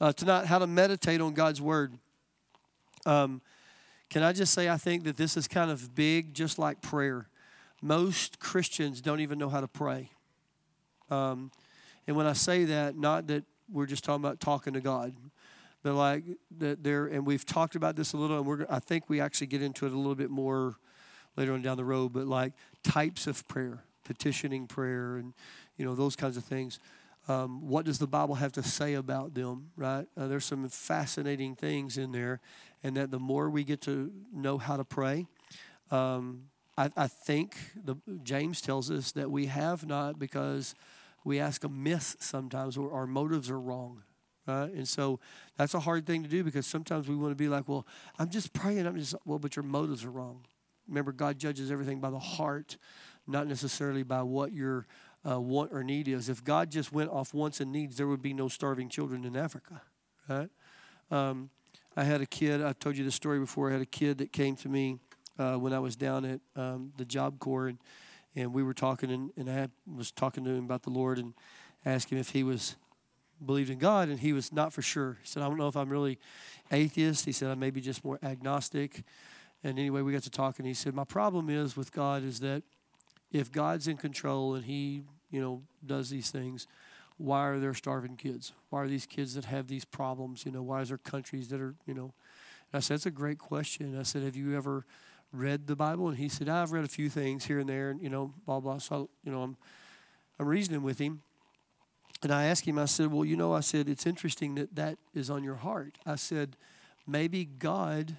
uh, tonight, how to meditate on God's Word. Um, can I just say, I think that this is kind of big, just like prayer. Most Christians don't even know how to pray. Um, and when I say that, not that we're just talking about talking to God, but like that there, and we've talked about this a little, and we're, I think we actually get into it a little bit more later on down the road, but like types of prayer, petitioning prayer, and you know those kinds of things. Um, what does the Bible have to say about them? Right? Uh, there's some fascinating things in there, and that the more we get to know how to pray, um, I, I, think the, James tells us that we have not because we ask amiss sometimes, or our motives are wrong. Right? And so that's a hard thing to do because sometimes we want to be like, well, I'm just praying. I'm just, well, but your motives are wrong. Remember, God judges everything by the heart, not necessarily by what your uh, want or need is. If God just went off wants and needs, there would be no starving children in Africa, right? Um, I had a kid, I've told you this story before. I had a kid that came to me uh, when I was down at um, the Job Corps, and, and we were talking, and, and I was talking to him about the Lord and asked him if he was believed in God, and he was not for sure. He said, I don't know if I'm really atheist. He said, I may be just more agnostic. And anyway, we got to talking. And he said, My problem is with God is that if God's in control and He, you know, does these things, why are there starving kids? Why are these kids that have these problems? You know, why is there countries that are, you know? And I said, That's a great question. I said, Have you ever read the Bible? And he said, I've read a few things here and there, and, you know, blah, blah. So, you know, I'm, I'm reasoning with him. And I asked him, I said, Well, you know, I said, it's interesting that that is on your heart. I said, Maybe God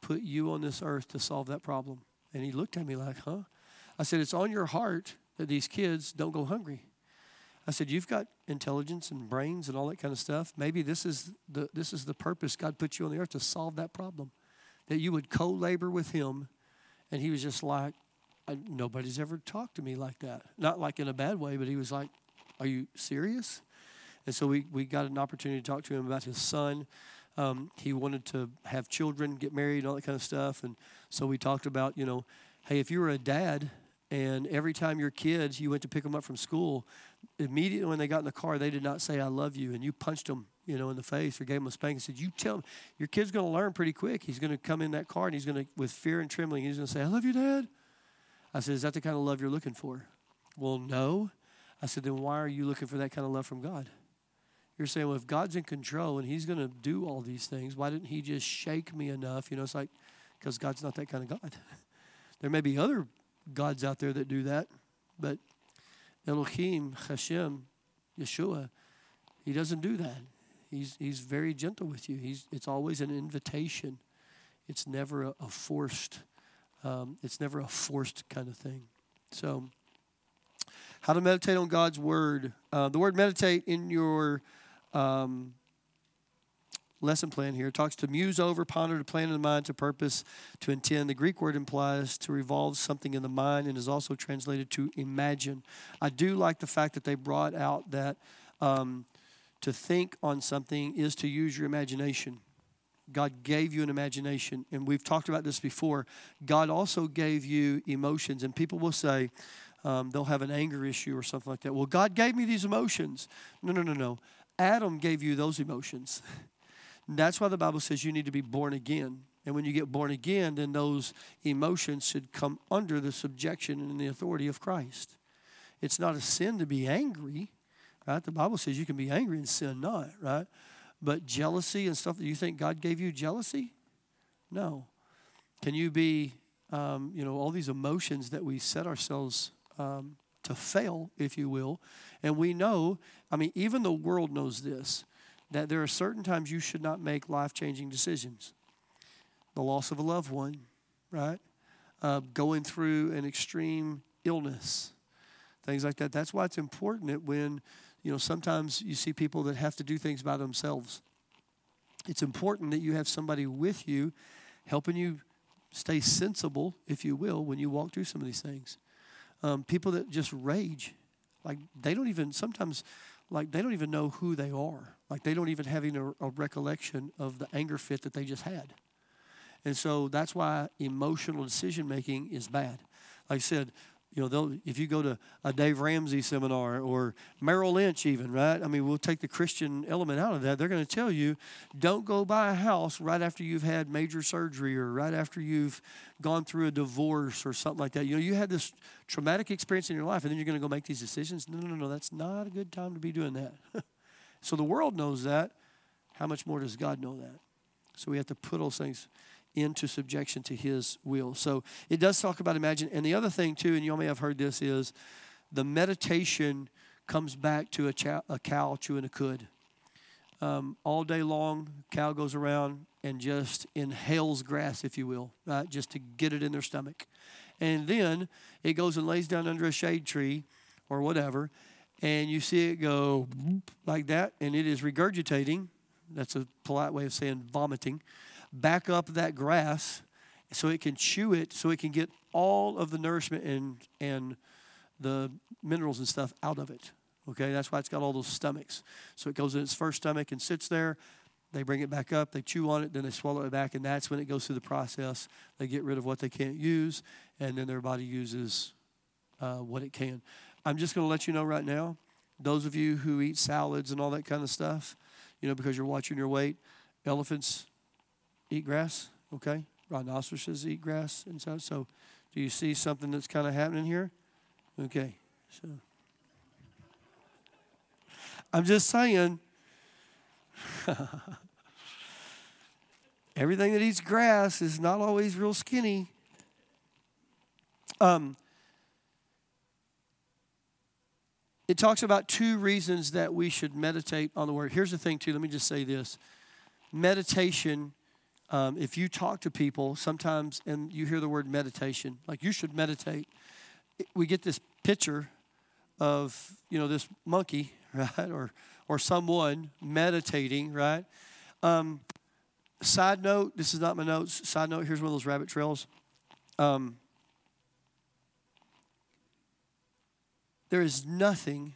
put you on this earth to solve that problem. And he looked at me like, Huh? I said, It's on your heart that these kids don't go hungry. I said, You've got intelligence and brains and all that kind of stuff. Maybe this is the, this is the purpose God put you on the earth to solve that problem. That you would co labor with Him. And he was just like, Nobody's ever talked to me like that. Not like in a bad way, but he was like, Are you serious? And so we, we got an opportunity to talk to him about his son um, he wanted to have children, get married, all that kind of stuff. And so we talked about, you know, hey, if you were a dad and every time your kids, you went to pick them up from school, immediately when they got in the car, they did not say, I love you. And you punched them, you know, in the face or gave them a spank and said, You tell him, your kid's going to learn pretty quick. He's going to come in that car and he's going to, with fear and trembling, he's going to say, I love you, Dad. I said, Is that the kind of love you're looking for? Well, no. I said, Then why are you looking for that kind of love from God? You're saying, well, if God's in control and He's going to do all these things, why didn't He just shake me enough? You know, it's like, because God's not that kind of God. there may be other gods out there that do that, but Elohim, Hashem, Yeshua, He doesn't do that. He's, he's very gentle with you. He's, it's always an invitation. It's never a, a forced, um, it's never a forced kind of thing. So, how to meditate on God's word. Uh, the word meditate in your um, lesson plan here. It talks to muse over, ponder, to plan in the mind, to purpose, to intend. The Greek word implies to revolve something in the mind and is also translated to imagine. I do like the fact that they brought out that um, to think on something is to use your imagination. God gave you an imagination, and we've talked about this before. God also gave you emotions, and people will say, um, they'll have an anger issue or something like that. Well, God gave me these emotions. No, no, no, no. Adam gave you those emotions. That's why the Bible says you need to be born again. And when you get born again, then those emotions should come under the subjection and the authority of Christ. It's not a sin to be angry, right? The Bible says you can be angry and sin not, right? But jealousy and stuff, you think God gave you jealousy? No. Can you be, um, you know, all these emotions that we set ourselves um, to fail, if you will. And we know, I mean, even the world knows this, that there are certain times you should not make life changing decisions. The loss of a loved one, right? Uh, going through an extreme illness, things like that. That's why it's important that when, you know, sometimes you see people that have to do things by themselves. It's important that you have somebody with you helping you stay sensible, if you will, when you walk through some of these things um, people that just rage. Like they don't even sometimes, like they don't even know who they are. Like they don't even have a, a recollection of the anger fit that they just had. And so that's why emotional decision making is bad. Like I said, You know, if you go to a Dave Ramsey seminar or Merrill Lynch, even, right? I mean, we'll take the Christian element out of that. They're going to tell you don't go buy a house right after you've had major surgery or right after you've gone through a divorce or something like that. You know, you had this traumatic experience in your life and then you're going to go make these decisions. No, no, no. That's not a good time to be doing that. so the world knows that. How much more does God know that? So we have to put those things into subjection to his will. So it does talk about imagine. And the other thing, too, and you all may have heard this, is the meditation comes back to a, chow, a cow chewing a cud. Um, all day long, cow goes around and just inhales grass, if you will, right, just to get it in their stomach. And then it goes and lays down under a shade tree or whatever, and you see it go like that, and it is regurgitating. That's a polite way of saying vomiting back up that grass so it can chew it, so it can get all of the nourishment and, and the minerals and stuff out of it. Okay, that's why it's got all those stomachs. So it goes in its first stomach and sits there. They bring it back up, they chew on it, then they swallow it back, and that's when it goes through the process. They get rid of what they can't use, and then their body uses uh, what it can. I'm just going to let you know right now, those of you who eat salads and all that kind of stuff, you know, because you're watching your weight, elephants eat grass, okay? Rhinoceroses eat grass and so. So, do you see something that's kind of happening here? Okay, so I'm just saying. Everything that eats grass is not always real skinny. Um, it talks about two reasons that we should meditate on the word. Here's the thing, too. Let me just say this meditation um, if you talk to people sometimes and you hear the word meditation, like you should meditate, we get this picture of you know this monkey, right, or or someone meditating, right? Um, side note: This is not my notes. Side note: Here's one of those rabbit trails. Um, there is nothing.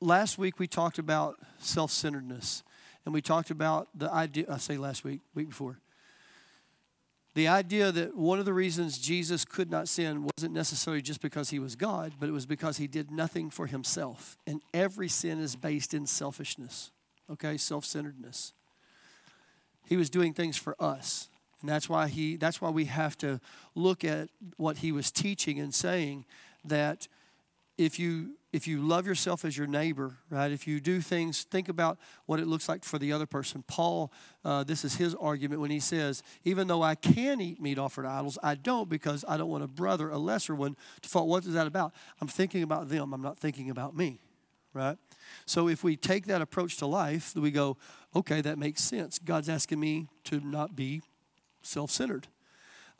Last week we talked about self-centeredness and we talked about the idea, I say last week, week before. The idea that one of the reasons Jesus could not sin wasn't necessarily just because he was God, but it was because he did nothing for himself. And every sin is based in selfishness, okay, self centeredness. He was doing things for us. And that's why he that's why we have to look at what he was teaching and saying that if you if you love yourself as your neighbor right if you do things think about what it looks like for the other person. Paul uh, this is his argument when he says even though i can eat meat offered to idols i don't because i don't want a brother a lesser one to fall what is that about? I'm thinking about them. I'm not thinking about me right? So if we take that approach to life we go okay that makes sense. God's asking me to not be self-centered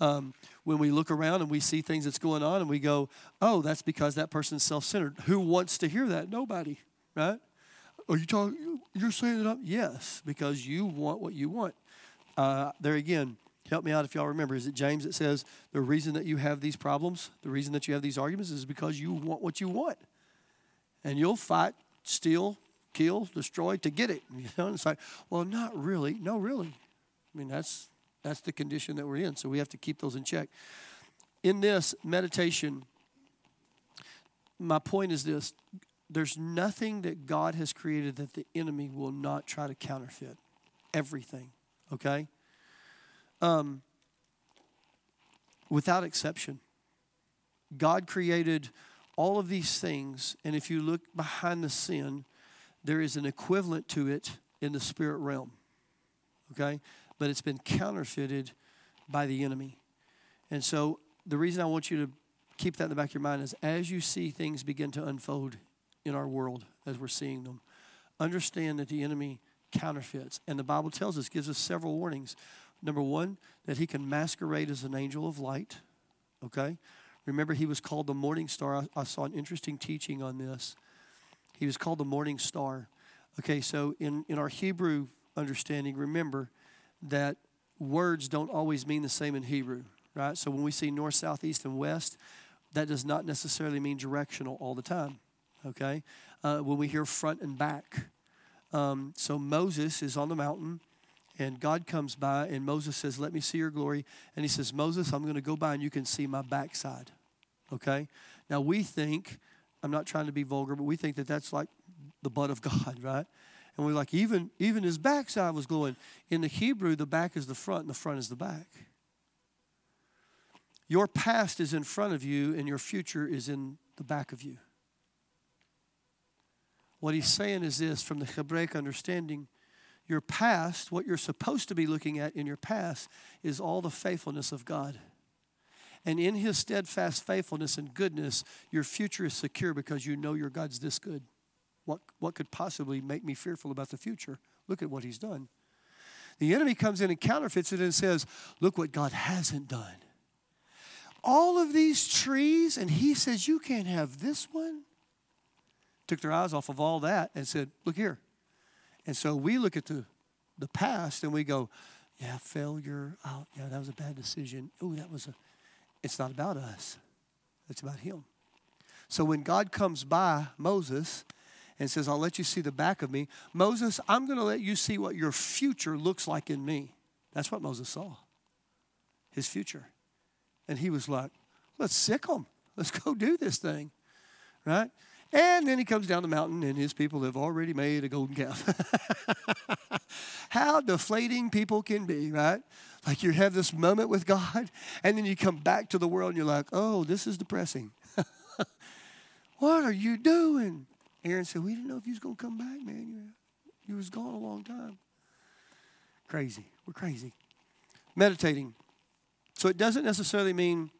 um, when we look around and we see things that's going on and we go, oh, that's because that person's self centered. Who wants to hear that? Nobody, right? Are you talking? You're saying it up? Yes, because you want what you want. Uh, there again, help me out if y'all remember. Is it James that says the reason that you have these problems, the reason that you have these arguments is because you want what you want, and you'll fight, steal, kill, destroy to get it. You know, and it's like, well, not really. No, really. I mean, that's that's the condition that we're in. So we have to keep those in check. In this meditation, my point is this there's nothing that God has created that the enemy will not try to counterfeit. Everything, okay? Um, without exception. God created all of these things, and if you look behind the sin, there is an equivalent to it in the spirit realm. Okay? But it's been counterfeited by the enemy. And so the reason I want you to keep that in the back of your mind is as you see things begin to unfold in our world as we're seeing them, understand that the enemy counterfeits. And the Bible tells us, gives us several warnings. Number one, that he can masquerade as an angel of light. Okay? Remember, he was called the morning star. I, I saw an interesting teaching on this. He was called the morning star. Okay, so in, in our Hebrew understanding, remember, that words don't always mean the same in Hebrew, right? So when we see north, south, east, and west, that does not necessarily mean directional all the time, okay? Uh, when we hear front and back, um, so Moses is on the mountain, and God comes by, and Moses says, Let me see your glory. And he says, Moses, I'm going to go by, and you can see my backside. Okay? Now we think, I'm not trying to be vulgar, but we think that that's like the butt of God, right? And we're like, even, even his backside was glowing. In the Hebrew, the back is the front and the front is the back. Your past is in front of you and your future is in the back of you. What he's saying is this from the Hebraic understanding your past, what you're supposed to be looking at in your past, is all the faithfulness of God. And in his steadfast faithfulness and goodness, your future is secure because you know your God's this good. What, what could possibly make me fearful about the future? Look at what he's done. The enemy comes in and counterfeits it and says, Look what God hasn't done. All of these trees, and he says, You can't have this one. Took their eyes off of all that and said, Look here. And so we look at the, the past and we go, Yeah, failure. Oh, yeah, that was a bad decision. Oh, that was a. It's not about us, it's about him. So when God comes by Moses and says, I'll let you see the back of me. Moses, I'm going to let you see what your future looks like in me. That's what Moses saw, his future. And he was like, let's sic them. Let's go do this thing, right? And then he comes down the mountain, and his people have already made a golden calf. How deflating people can be, right? Like you have this moment with God, and then you come back to the world, and you're like, oh, this is depressing. what are you doing? Aaron said, We didn't know if you was going to come back, man. You, you was gone a long time. Crazy. We're crazy. Meditating. So it doesn't necessarily mean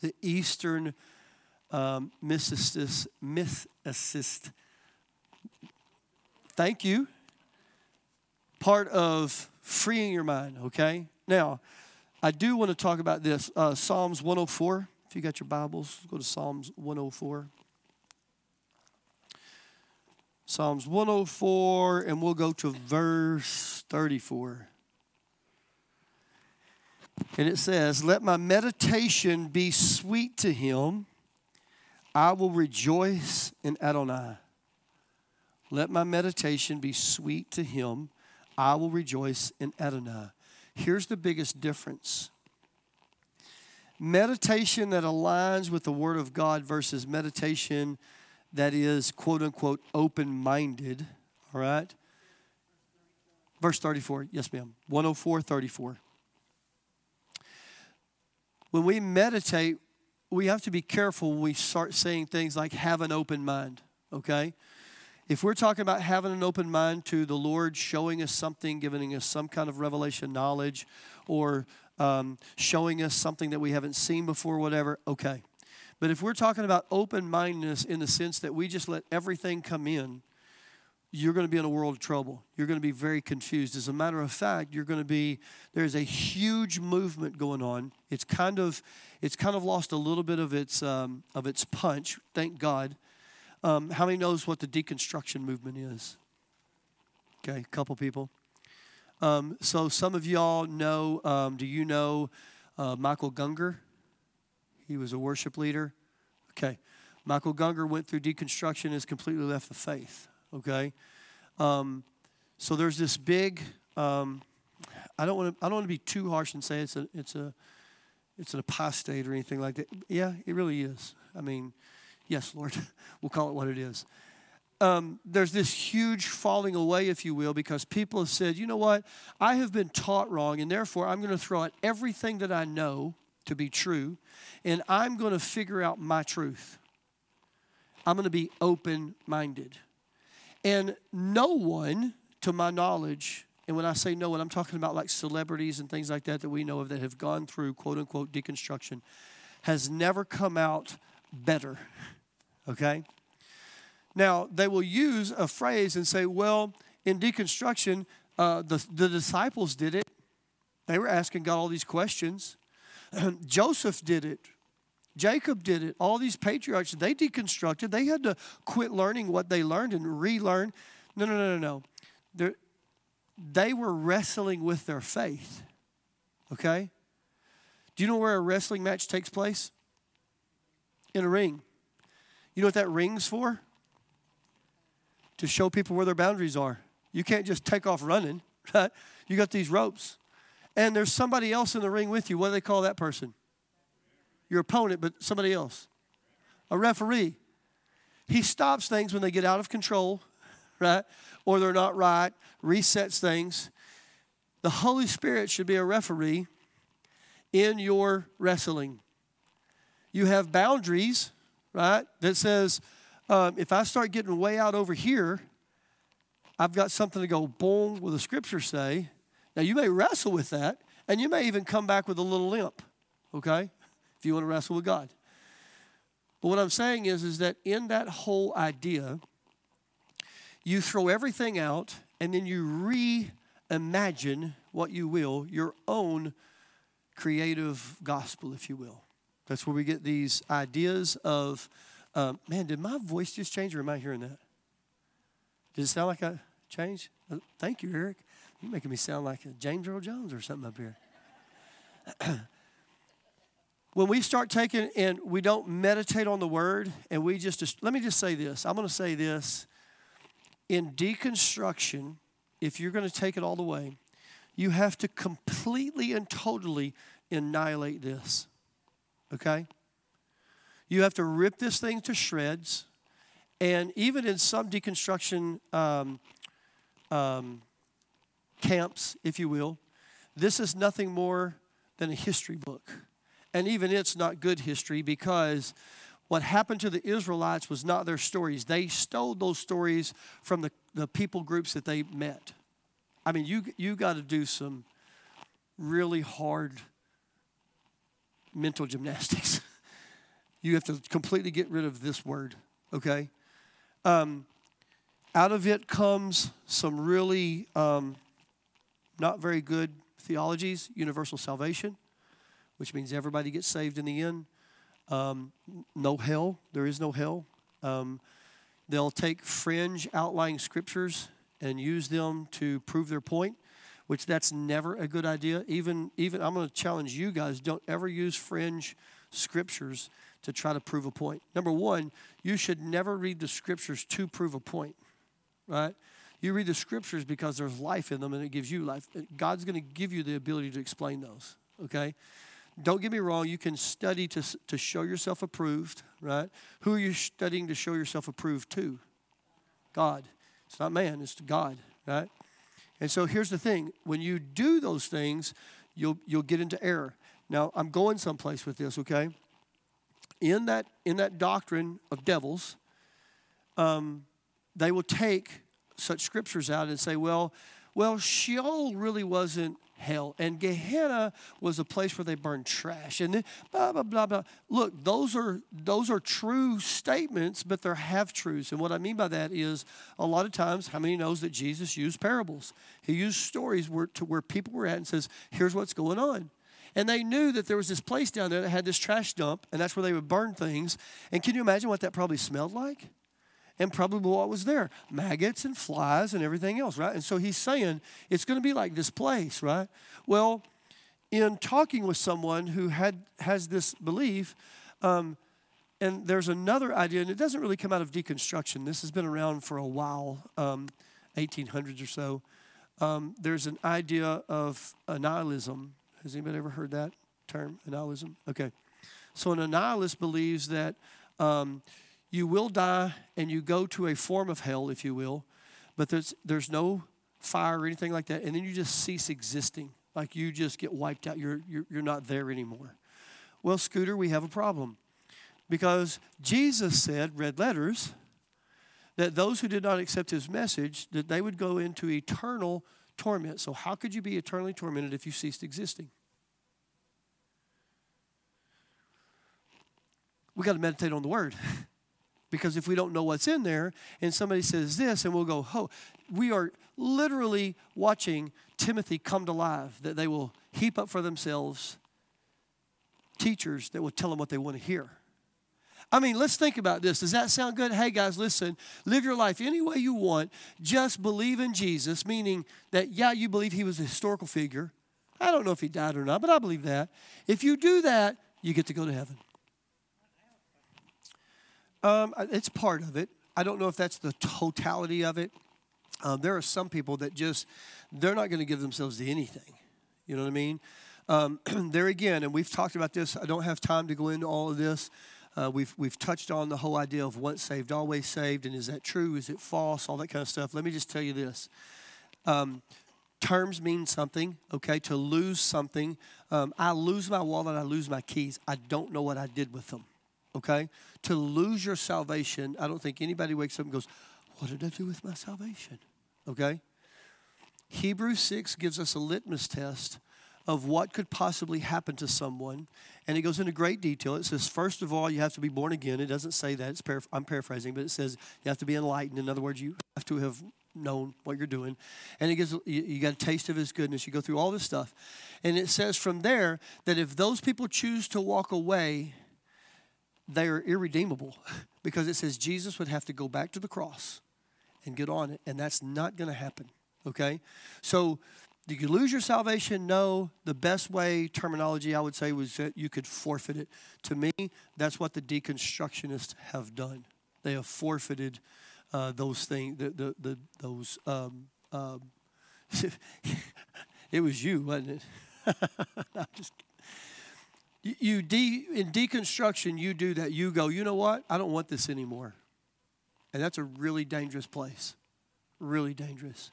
the Eastern um, mysticist, myth assist. Thank you. Part of freeing your mind, okay? Now, I do want to talk about this. Uh, Psalms 104. If you got your Bibles, go to Psalms 104. Psalms 104, and we'll go to verse 34. And it says, Let my meditation be sweet to him. I will rejoice in Adonai. Let my meditation be sweet to him. I will rejoice in Adonai. Here's the biggest difference meditation that aligns with the Word of God versus meditation that is quote unquote open minded. All right? Verse 34. Yes, ma'am. 104 34. When we meditate, we have to be careful when we start saying things like have an open mind, okay? If we're talking about having an open mind to the Lord showing us something, giving us some kind of revelation knowledge, or um, showing us something that we haven't seen before, whatever, okay. But if we're talking about open mindedness in the sense that we just let everything come in, you're going to be in a world of trouble. You're going to be very confused. As a matter of fact, you're going to be there's a huge movement going on. It's kind of it's kind of lost a little bit of its um, of its punch. Thank God. Um, how many knows what the deconstruction movement is? Okay, a couple people. Um, so some of y'all know. Um, do you know uh, Michael Gungor? He was a worship leader. Okay. Michael Gungor went through deconstruction and has completely left the faith. Okay. Um, so there's this big. Um, I don't want to. I don't want to be too harsh and say it's a. It's a. It's an apostate or anything like that. Yeah, it really is. I mean, yes, Lord, we'll call it what it is. Um, there's this huge falling away, if you will, because people have said, you know what, I have been taught wrong, and therefore I'm going to throw out everything that I know to be true, and I'm going to figure out my truth. I'm going to be open minded. And no one, to my knowledge, and when I say no one, I'm talking about like celebrities and things like that that we know of that have gone through quote unquote deconstruction, has never come out better. Okay? Now, they will use a phrase and say, well, in deconstruction, uh, the, the disciples did it. They were asking God all these questions. Joseph did it. Jacob did it. All these patriarchs, they deconstructed. They had to quit learning what they learned and relearn. No, no, no, no, no. They're, they were wrestling with their faith. Okay? Do you know where a wrestling match takes place? In a ring. You know what that ring's for? To show people where their boundaries are. You can't just take off running, right? You got these ropes and there's somebody else in the ring with you, what do they call that person? Your opponent, but somebody else. a referee. He stops things when they get out of control, right? Or they're not right, resets things. The Holy Spirit should be a referee in your wrestling. You have boundaries, right? That says, um, if I start getting way out over here, I've got something to go boom with the scriptures say. Now you may wrestle with that, and you may even come back with a little limp, okay? If you want to wrestle with God. But what I'm saying is, is that in that whole idea, you throw everything out and then you reimagine what you will, your own creative gospel, if you will. That's where we get these ideas of, um, man, did my voice just change or am I hearing that? Did it sound like I changed? Uh, thank you, Eric. You're making me sound like James Earl Jones or something up here. when we start taking and we don't meditate on the word and we just, let me just say this. I'm going to say this. In deconstruction, if you're going to take it all the way, you have to completely and totally annihilate this. Okay? You have to rip this thing to shreds. And even in some deconstruction um, um, camps, if you will, this is nothing more than a history book. And even it's not good history because what happened to the Israelites was not their stories. They stole those stories from the, the people groups that they met. I mean, you, you got to do some really hard mental gymnastics. you have to completely get rid of this word, okay? Um, out of it comes some really um, not very good theologies, universal salvation, which means everybody gets saved in the end. Um, no hell, there is no hell. Um, they'll take fringe outlying scriptures and use them to prove their point which that's never a good idea. Even, even I'm going to challenge you guys don't ever use fringe scriptures to try to prove a point. Number one, you should never read the scriptures to prove a point, right? You read the scriptures because there's life in them and it gives you life. God's going to give you the ability to explain those, okay? Don't get me wrong, you can study to, to show yourself approved, right? Who are you studying to show yourself approved to? God. It's not man, it's God, right? And so here's the thing when you do those things, you'll, you'll get into error. Now, I'm going someplace with this, okay? In that, in that doctrine of devils, um, they will take such scriptures out and say, well, well, Sheol really wasn't hell. And Gehenna was a place where they burned trash. And then blah, blah, blah, blah. Look, those are, those are true statements, but they're half truths. And what I mean by that is a lot of times, how many knows that Jesus used parables? He used stories where, to where people were at and says, here's what's going on. And they knew that there was this place down there that had this trash dump, and that's where they would burn things. And can you imagine what that probably smelled like? And probably what was there maggots and flies and everything else, right? And so he's saying it's going to be like this place, right? Well, in talking with someone who had has this belief, um, and there's another idea, and it doesn't really come out of deconstruction. This has been around for a while, um, 1800s or so. Um, there's an idea of nihilism. Has anybody ever heard that term, nihilism? Okay. So an nihilist believes that um, you will die and you go to a form of hell, if you will, but there's, there's no fire or anything like that. And then you just cease existing. Like you just get wiped out. You're, you're, you're not there anymore. Well, Scooter, we have a problem. Because Jesus said, red letters, that those who did not accept his message, that they would go into eternal torment. So how could you be eternally tormented if you ceased existing? We got to meditate on the word. Because if we don't know what's in there and somebody says this and we'll go, oh, we are literally watching Timothy come to life, that they will heap up for themselves teachers that will tell them what they want to hear. I mean, let's think about this. Does that sound good? Hey, guys, listen, live your life any way you want. Just believe in Jesus, meaning that, yeah, you believe he was a historical figure. I don't know if he died or not, but I believe that. If you do that, you get to go to heaven. Um, it's part of it. I don't know if that's the totality of it. Um, there are some people that just, they're not going to give themselves to anything. You know what I mean? Um, there again, and we've talked about this. I don't have time to go into all of this. Uh, we've, we've touched on the whole idea of once saved, always saved, and is that true? Is it false? All that kind of stuff. Let me just tell you this. Um, terms mean something, okay? To lose something. Um, I lose my wallet, I lose my keys. I don't know what I did with them, okay? To lose your salvation, I don't think anybody wakes up and goes, What did I do with my salvation? Okay? Hebrews 6 gives us a litmus test of what could possibly happen to someone. And it goes into great detail. It says, first of all, you have to be born again. It doesn't say that. It's paraph- I'm paraphrasing, but it says you have to be enlightened. In other words, you have to have known what you're doing. And it gives you, you got a taste of his goodness. You go through all this stuff. And it says from there that if those people choose to walk away, they are irredeemable because it says Jesus would have to go back to the cross and get on it. And that's not going to happen. Okay? So did you lose your salvation? No. The best way, terminology I would say, was that you could forfeit it. To me, that's what the deconstructionists have done. They have forfeited uh, those things, the, the, the, those. Um, um, it was you, wasn't it? no, just you, you de, in deconstruction, you do that. You go, you know what? I don't want this anymore. And that's a really dangerous place. Really dangerous.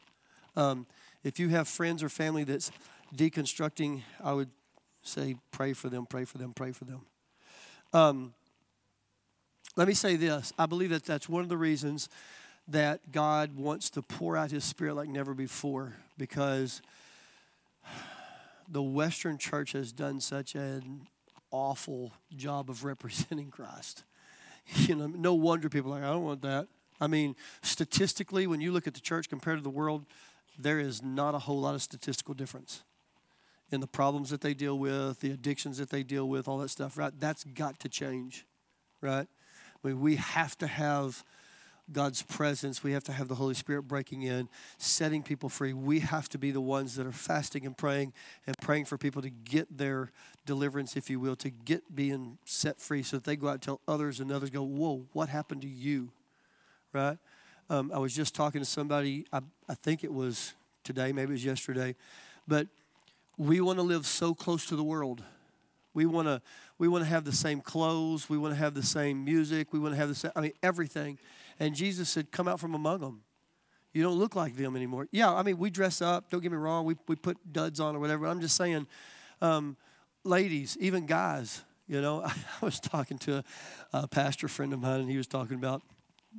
Um, if you have friends or family that's deconstructing, I would say pray for them, pray for them, pray for them. Um, let me say this I believe that that's one of the reasons that God wants to pour out His Spirit like never before because the Western church has done such an awful job of representing Christ. You know, no wonder people are like, I don't want that. I mean, statistically, when you look at the church compared to the world, there is not a whole lot of statistical difference in the problems that they deal with, the addictions that they deal with, all that stuff, right? That's got to change, right? I mean, we have to have God's presence. We have to have the Holy Spirit breaking in, setting people free. We have to be the ones that are fasting and praying and praying for people to get their deliverance, if you will, to get being set free so that they go out and tell others and others go, Whoa, what happened to you? Right? Um, I was just talking to somebody, I, I think it was today, maybe it was yesterday, but we want to live so close to the world. We want to we want to have the same clothes. We want to have the same music. We want to have the same, I mean, everything. And Jesus said, Come out from among them. You don't look like them anymore. Yeah, I mean, we dress up. Don't get me wrong. We, we put duds on or whatever. I'm just saying, um, ladies, even guys, you know, I, was talking to a, a pastor friend of mine, and he was talking about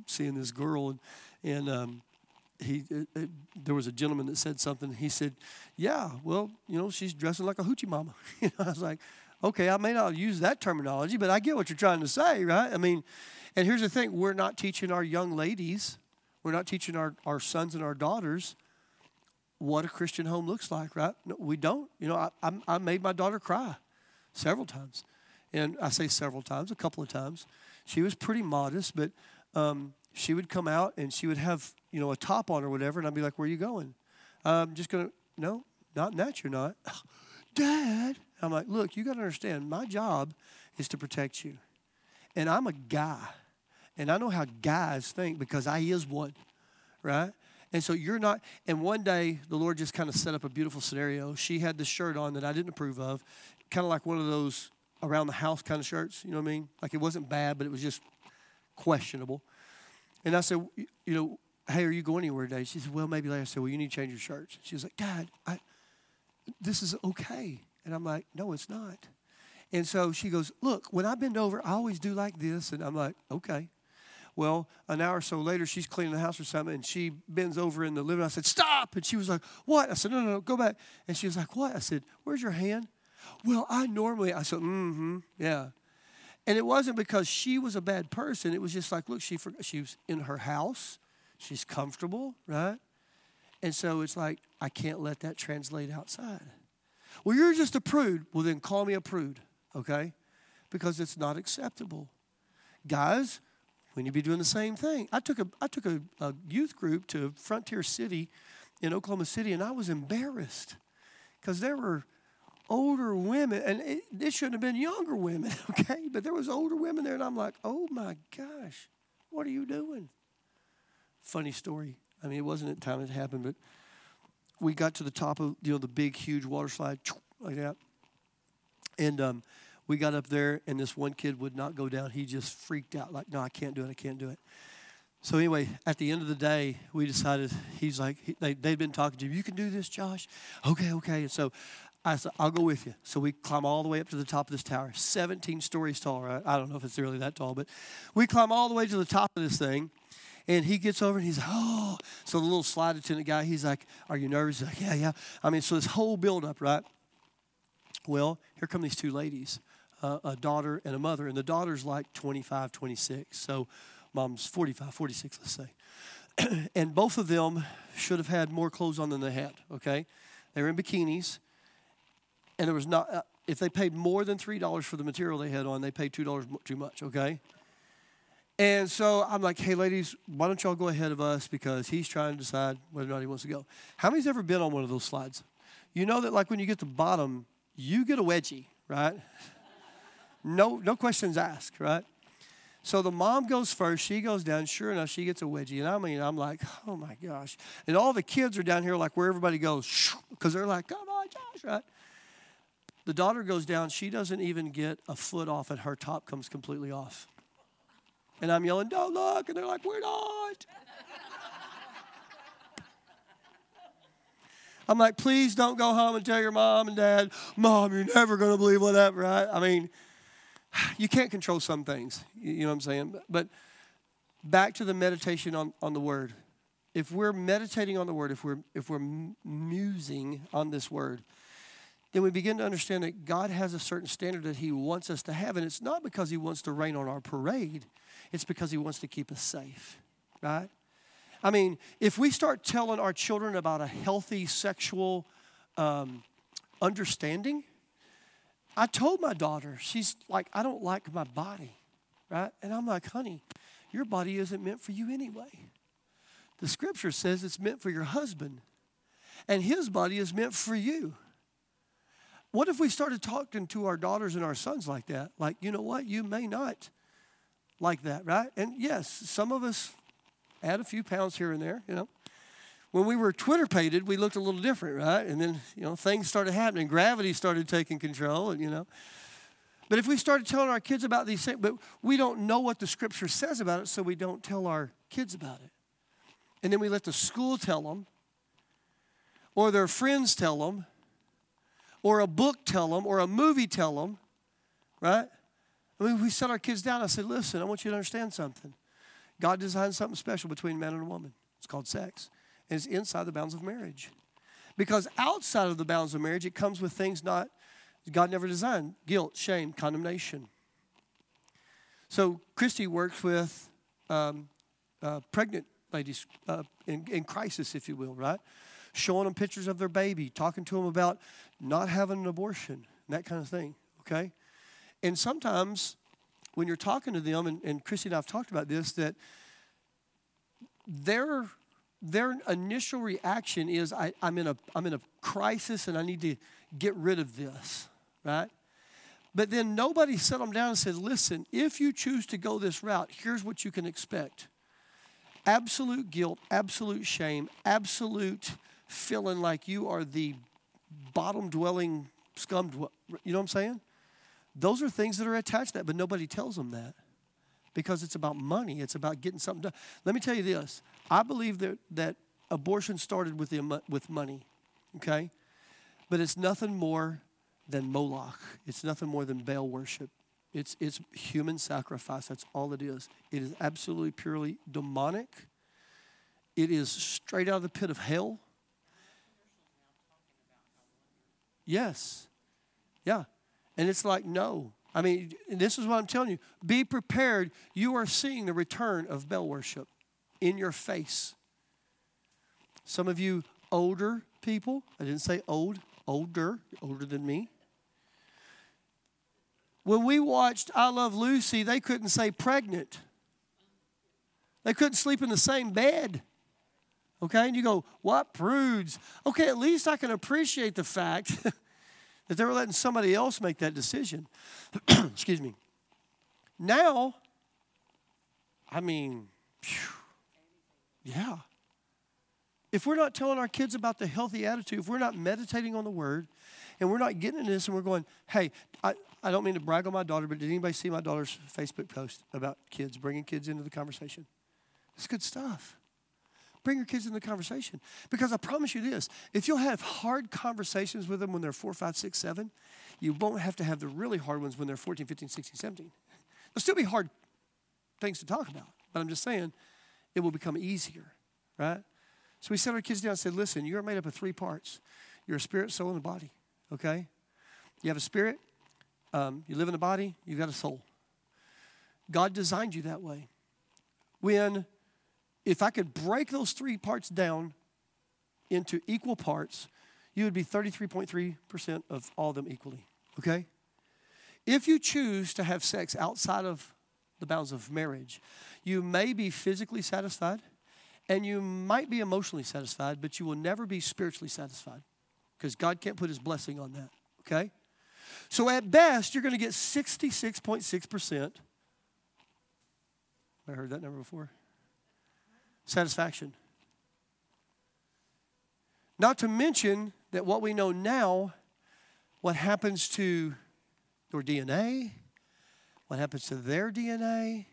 seeing this girl, and and um, he it, it, there was a gentleman that said something. He said, "Yeah, well, you know, she's dressing like a hoochie mama." you know, I was like, "Okay, I may not use that terminology, but I get what you're trying to say, right?" I mean, and here's the thing: we're not teaching our young ladies, we're not teaching our our sons and our daughters what a Christian home looks like, right? No, we don't. You know, I, I, I made my daughter cry several times, and I say several times, a couple of times. She was pretty modest, but um, she would come out and she would have, you know, a top on or whatever, and I'd be like, "Where are you going?" I'm just gonna, no, not in that. You're not, Dad. I'm like, look, you got to understand. My job is to protect you, and I'm a guy, and I know how guys think because I is one, right? And so you're not. And one day the Lord just kind of set up a beautiful scenario. She had this shirt on that I didn't approve of, kind of like one of those around the house kind of shirts. You know what I mean? Like it wasn't bad, but it was just questionable. And I said, you know, hey, are you going anywhere today? She said, well, maybe later. I said, well, you need to change your shirts. She was like, Dad, I, this is okay. And I'm like, no, it's not. And so she goes, look, when I bend over, I always do like this. And I'm like, okay. Well, an hour or so later, she's cleaning the house or something, and she bends over in the living room. I said, stop. And she was like, what? I said, no, no, no, go back. And she was like, what? I said, where's your hand? Well, I normally, I said, mm hmm, yeah. And it wasn't because she was a bad person. It was just like, look, she, she was in her house. She's comfortable, right? And so it's like, I can't let that translate outside. Well, you're just a prude. Well, then call me a prude, okay? Because it's not acceptable. Guys, we need to be doing the same thing. I took a, I took a, a youth group to Frontier City in Oklahoma City, and I was embarrassed because there were older women, and it, it shouldn't have been younger women, okay? But there was older women there, and I'm like, oh my gosh, what are you doing? Funny story. I mean, it wasn't at the time it happened, but we got to the top of you know the big, huge water slide like that, and um, We got up there, and this one kid would not go down. He just freaked out, like, no, I can't do it. I can't do it. So anyway, at the end of the day, we decided he's like he, they they'd been talking to him. You can do this, Josh. Okay, okay. And so I said, I'll go with you. So we climb all the way up to the top of this tower, 17 stories tall. Right? I don't know if it's really that tall, but we climb all the way to the top of this thing. And he gets over and he's like, oh. So the little slide attendant guy, he's like, are you nervous? He's like, yeah, yeah. I mean, so this whole build up, right? Well, here come these two ladies, uh, a daughter and a mother. And the daughter's like 25, 26. So mom's 45, 46, let's say. and both of them should have had more clothes on than they had, okay? They were in bikinis. And there was not, uh, if they paid more than $3 for the material they had on, they paid $2 too much, okay? And so I'm like, hey, ladies, why don't y'all go ahead of us because he's trying to decide whether or not he wants to go. How many's ever been on one of those slides? You know that, like, when you get to the bottom, you get a wedgie, right? No, no questions asked, right? So the mom goes first. She goes down. Sure enough, she gets a wedgie. And I mean, I'm like, oh my gosh. And all the kids are down here, like where everybody goes, because they're like, come on, Josh, right? The daughter goes down. She doesn't even get a foot off, and her top comes completely off. And I'm yelling, don't look. And they're like, we're not. I'm like, please don't go home and tell your mom and dad, Mom, you're never going to believe what right? I mean, you can't control some things. You know what I'm saying? But back to the meditation on, on the word. If we're meditating on the word, if we're if we're musing on this word, then we begin to understand that God has a certain standard that He wants us to have. And it's not because He wants to rain on our parade, it's because He wants to keep us safe, right? I mean, if we start telling our children about a healthy sexual um, understanding, I told my daughter, she's like, I don't like my body, right? And I'm like, honey, your body isn't meant for you anyway. The scripture says it's meant for your husband, and his body is meant for you. What if we started talking to our daughters and our sons like that? Like, you know what? You may not like that, right? And yes, some of us add a few pounds here and there, you know when we were Twitter pated, we looked a little different, right? And then, you know, things started happening. Gravity started taking control, and, you know. But if we started telling our kids about these things, but we don't know what the scripture says about it, so we don't tell our kids about it. And then we let the school tell them, or their friends tell them, or a book tell them, or a movie tell them, right? I mean, we set our kids down. I said, listen, I want you to understand something. God designed something special between man and a woman. It's called sex And it's inside the bounds of marriage. Because outside of the bounds of marriage, it comes with things not God never designed guilt, shame, condemnation. So Christy works with um, uh, pregnant ladies uh, in, in crisis, if you will, right? Showing them pictures of their baby, talking to them about not having an abortion, that kind of thing, okay? And sometimes when you're talking to them, and, and Christy and I have talked about this, that they're their initial reaction is I, am in a, I'm in a crisis and I need to get rid of this, right? But then nobody set them down and said, listen, if you choose to go this route, here's what you can expect absolute guilt, absolute shame, absolute feeling like you are the bottom dwelling scum. You know what I'm saying? Those are things that are attached to that, but nobody tells them that because it's about money. It's about getting something done. Let me tell you this I believe that, that abortion started with, the, with money, okay? But it's nothing more than Moloch, it's nothing more than Baal worship. It's, it's human sacrifice. That's all it is. It is absolutely purely demonic. It is straight out of the pit of hell. Yes. Yeah. And it's like, no. I mean, this is what I'm telling you. Be prepared. You are seeing the return of Baal worship in your face. Some of you older people, I didn't say old, older, older than me. When we watched I Love Lucy, they couldn't say pregnant. They couldn't sleep in the same bed. Okay, and you go, what prudes? Okay, at least I can appreciate the fact that they were letting somebody else make that decision. Excuse me. Now, I mean, phew, yeah. If we're not telling our kids about the healthy attitude, if we're not meditating on the word, and we're not getting into this and we're going, hey, I, I don't mean to brag on my daughter, but did anybody see my daughter's Facebook post about kids, bringing kids into the conversation? It's good stuff. Bring your kids into the conversation. Because I promise you this if you'll have hard conversations with them when they're four, five, six, seven, you won't have to have the really hard ones when they're 14, 15, 16, 17. There'll still be hard things to talk about, but I'm just saying it will become easier, right? So we set our kids down and said, listen, you're made up of three parts you're a spirit, soul, and a body, okay? You have a spirit, um, you live in a body, you've got a soul. God designed you that way. When, if I could break those three parts down into equal parts, you would be 33.3% of all of them equally, okay? If you choose to have sex outside of the bounds of marriage, you may be physically satisfied and you might be emotionally satisfied, but you will never be spiritually satisfied because God can't put his blessing on that, okay? So at best, you're going to get 66.6%. I heard that number before. Satisfaction. Not to mention that what we know now, what happens to your DNA, what happens to their DNA,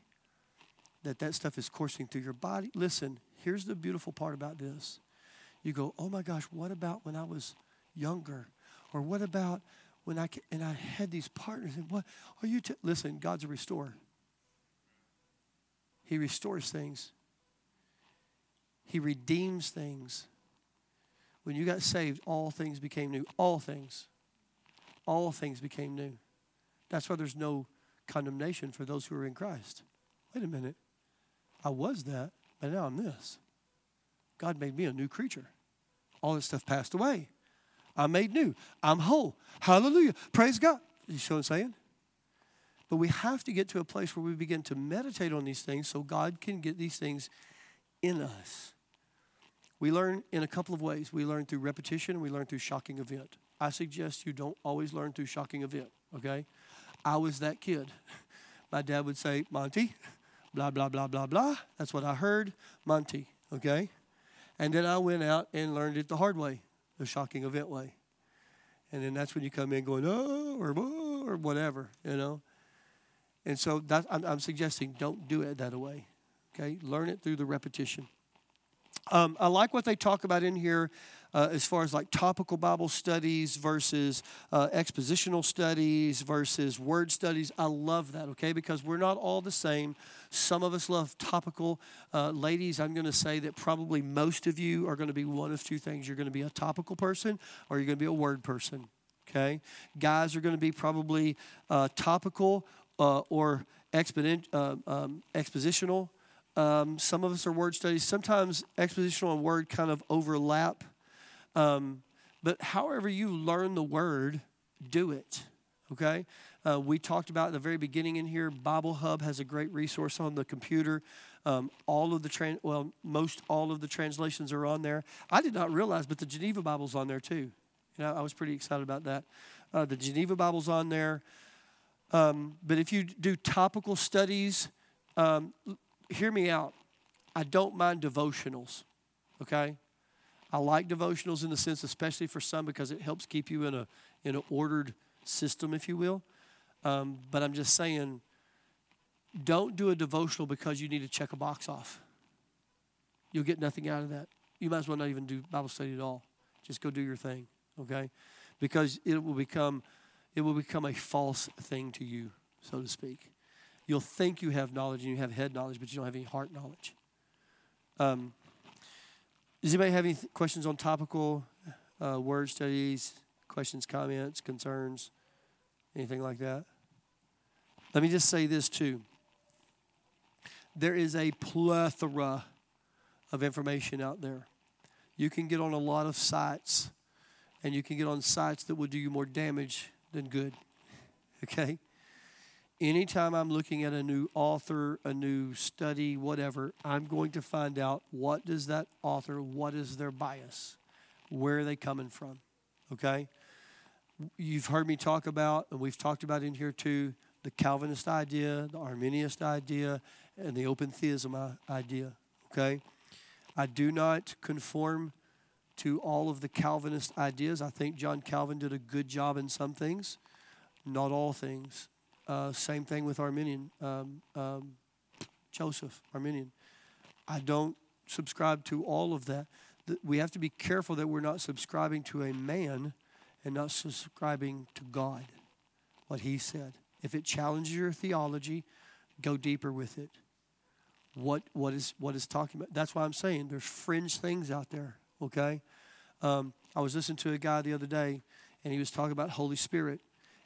that that stuff is coursing through your body. Listen, here's the beautiful part about this. You go, oh my gosh, what about when I was younger? Or what about when I and I had these partners? And what are you? T-? Listen, God's a restorer. He restores things. He redeems things. When you got saved, all things became new. All things. All things became new. That's why there's no condemnation for those who are in Christ. Wait a minute. I was that, but now I'm this. God made me a new creature. All this stuff passed away. I'm made new. I'm whole. Hallelujah. Praise God. You see what I'm saying? But we have to get to a place where we begin to meditate on these things so God can get these things in us. We learn in a couple of ways. We learn through repetition and we learn through shocking event. I suggest you don't always learn through shocking event, okay? I was that kid. My dad would say, Monty, blah, blah, blah, blah, blah. That's what I heard, Monty, okay? And then I went out and learned it the hard way, the shocking event way. And then that's when you come in going, oh, or, or whatever, you know? And so that, I'm, I'm suggesting don't do it that way, okay? Learn it through the repetition. Um, I like what they talk about in here uh, as far as like topical Bible studies versus uh, expositional studies versus word studies. I love that, okay, because we're not all the same. Some of us love topical. Uh, ladies, I'm going to say that probably most of you are going to be one of two things. You're going to be a topical person or you're going to be a word person, okay? Guys are going to be probably uh, topical uh, or exponent, uh, um, expositional. Um, some of us are word studies. Sometimes expositional and word kind of overlap. Um, but however you learn the word, do it. Okay? Uh, we talked about at the very beginning in here, Bible Hub has a great resource on the computer. Um, all of the, trans well, most all of the translations are on there. I did not realize, but the Geneva Bible's on there too. You know, I was pretty excited about that. Uh, the Geneva Bible's on there. Um, but if you do topical studies, um, hear me out. I don't mind devotionals, okay? I like devotionals in the sense, especially for some, because it helps keep you in a in an ordered system, if you will. Um, but I'm just saying, don't do a devotional because you need to check a box off. You'll get nothing out of that. You might as well not even do Bible study at all. Just go do your thing, okay? Because it will become it will become a false thing to you, so to speak. You'll think you have knowledge and you have head knowledge, but you don't have any heart knowledge. Um, does anybody have any th- questions on topical uh, word studies? Questions, comments, concerns, anything like that? Let me just say this too. There is a plethora of information out there. You can get on a lot of sites, and you can get on sites that will do you more damage than good. Okay? Anytime I'm looking at a new author, a new study, whatever, I'm going to find out what does that author, what is their bias? Where are they coming from? Okay? You've heard me talk about, and we've talked about in here too, the Calvinist idea, the Arminianist idea, and the open theism idea. Okay? I do not conform to all of the Calvinist ideas. I think John Calvin did a good job in some things, not all things. Uh, same thing with Arminian, um, um, Joseph, Arminian. I don't subscribe to all of that. We have to be careful that we're not subscribing to a man and not subscribing to God, what he said. If it challenges your theology, go deeper with it. What, what, is, what is talking about? That's why I'm saying there's fringe things out there, okay? Um, I was listening to a guy the other day, and he was talking about Holy Spirit.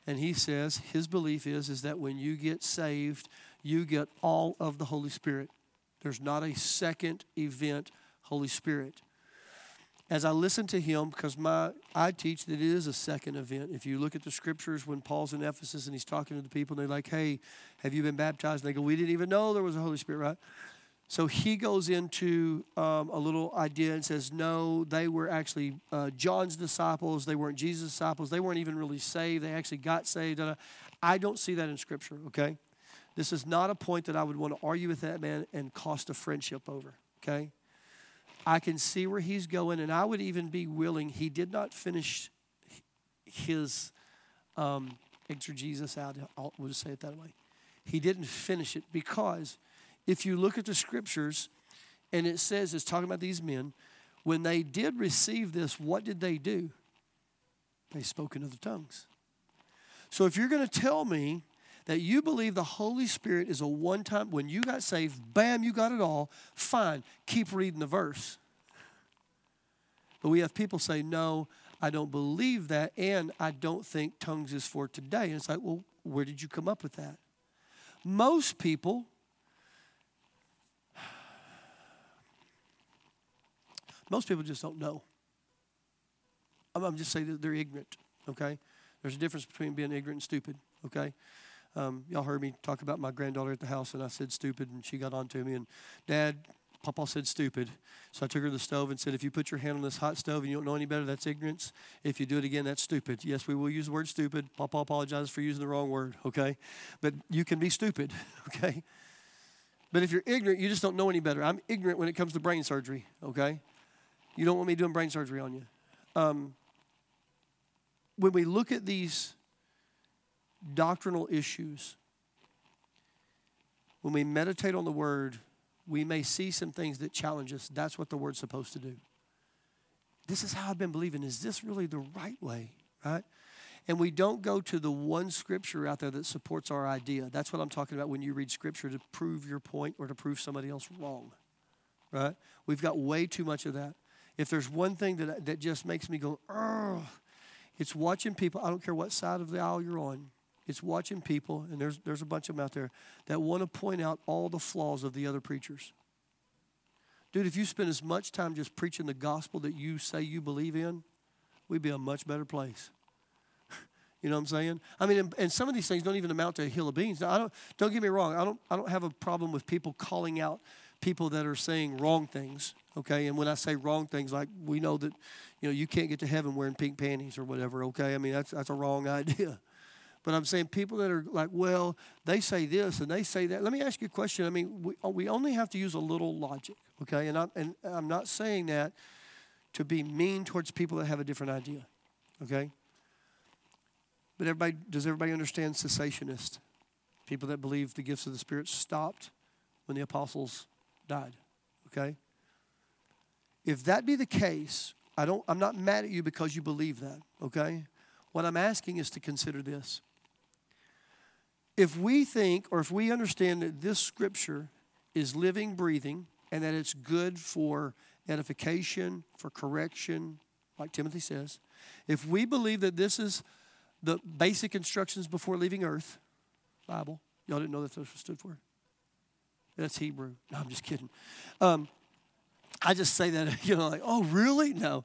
And he says his belief is, is that when you get saved, you get all of the Holy Spirit. There's not a second event, Holy Spirit. As I listen to him, because my I teach that it is a second event. If you look at the scriptures when Paul's in Ephesus and he's talking to the people, and they're like, Hey, have you been baptized? And they go, We didn't even know there was a Holy Spirit, right? So he goes into um, a little idea and says, no, they were actually uh, John's disciples. They weren't Jesus' disciples. They weren't even really saved. They actually got saved. I don't see that in Scripture, okay? This is not a point that I would want to argue with that man and cost a friendship over, okay? I can see where he's going, and I would even be willing. He did not finish his um, exegesis out. We'll just say it that way. He didn't finish it because – if you look at the scriptures, and it says, it's talking about these men, when they did receive this, what did they do? They spoke in other tongues. So if you're going to tell me that you believe the Holy Spirit is a one time, when you got saved, bam, you got it all, fine, keep reading the verse. But we have people say, no, I don't believe that, and I don't think tongues is for today. And it's like, well, where did you come up with that? Most people Most people just don't know. I'm, just saying that they're ignorant, okay? There's a difference between being ignorant and stupid, okay? Um, y'all heard me talk about my granddaughter at the house, and I said stupid, and she got on to me. And Dad, Papa said stupid. So I took her to the stove and said, if you put your hand on this hot stove and you don't know any better, that's ignorance. If you do it again, that's stupid. Yes, we will use the word stupid. Papa apologizes for using the wrong word, okay? But you can be stupid, okay? But if you're ignorant, you just don't know any better. I'm ignorant when it comes to brain surgery, okay? You don't want me doing brain surgery on you. Um, when we look at these doctrinal issues, when we meditate on the word, we may see some things that challenge us. That's what the word's supposed to do. This is how I've been believing. Is this really the right way? Right? And we don't go to the one scripture out there that supports our idea. That's what I'm talking about when you read scripture to prove your point or to prove somebody else wrong. Right? We've got way too much of that if there's one thing that, that just makes me go, it's watching people. I don't care what side of the aisle you're on. It's watching people, and there's, there's a bunch of them out there that want to point out all the flaws of the other preachers. Dude, if you spend as much time just preaching the gospel that you say you believe in, we'd be a much better place. you know what I'm saying? I mean, and, and, some of these things don't even amount to a hill of beans. Now, I don't, don't get me wrong. I don't, I don't have a problem with people calling out people that are saying wrong things, okay? And when I say wrong things, like we know that, you know, you can't get to heaven wearing pink panties or whatever, okay? I mean, that's, that's a wrong idea. But I'm saying people that are like, well, they say this and they say that. Let me ask you a question. I mean, we, uh, we only have to use a little logic, okay? And, I'm, and I'm not saying that to be mean towards people that have a different idea, okay? But everybody, does everybody understand cessationist? People that believe the gifts of the Spirit stopped when the apostles died. Okay? If that be the case, I don't I'm not mad at you because you believe that, okay? What I'm asking is to consider this. If we think or if we understand that this scripture is living, breathing, and that it's good for edification, for correction, like Timothy says, if we believe that this is the basic instructions before leaving earth, Bible, y'all didn't know that those stood for? That's Hebrew. No, I'm just kidding. Um, I just say that, you know, like, oh, really? No.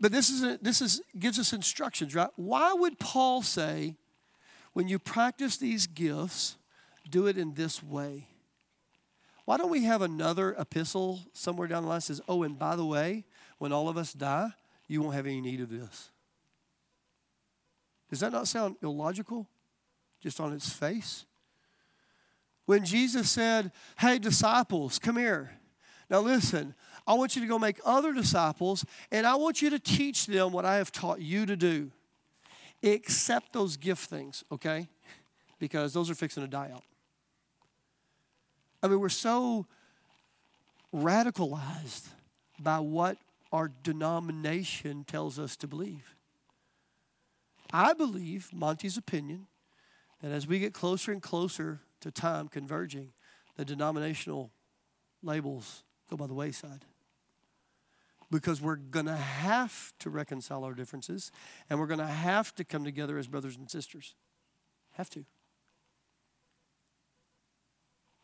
But this is a, this is gives us instructions, right? Why would Paul say, when you practice these gifts, do it in this way? Why don't we have another epistle somewhere down the line that says, oh, and by the way, when all of us die, you won't have any need of this? Does that not sound illogical? Just on its face? When Jesus said, Hey, disciples, come here. Now, listen, I want you to go make other disciples, and I want you to teach them what I have taught you to do. Accept those gift things, okay? Because those are fixing to die out. I mean, we're so radicalized by what our denomination tells us to believe. I believe, Monty's opinion, that as we get closer and closer to time converging, the denominational labels go by the wayside. Because we're going to have to reconcile our differences and we're going to have to come together as brothers and sisters. Have to.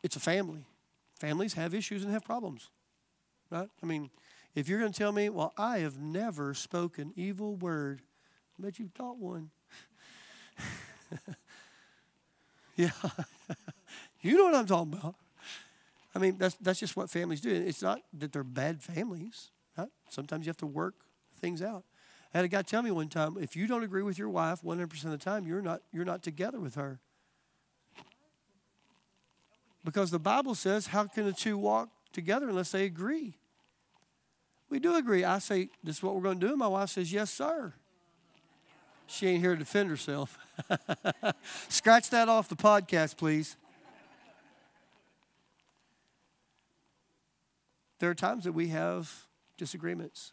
It's a family. Families have issues and have problems. Right? I mean, if you're going to tell me, well, I have never spoken evil word, I bet you've taught one. yeah. you know what I'm talking about. I mean, that's, that's just what families do. It's not that they're bad families. Right? Sometimes you have to work things out. I had a guy tell me one time, if you don't agree with your wife 100% of the time, you're not, you're not together with her. Because the Bible says, how can the two walk together unless they agree? We do agree. I say, this is what we're going to do. My wife says, yes, sir. She ain't here to defend herself. Scratch that off the podcast, please. There are times that we have disagreements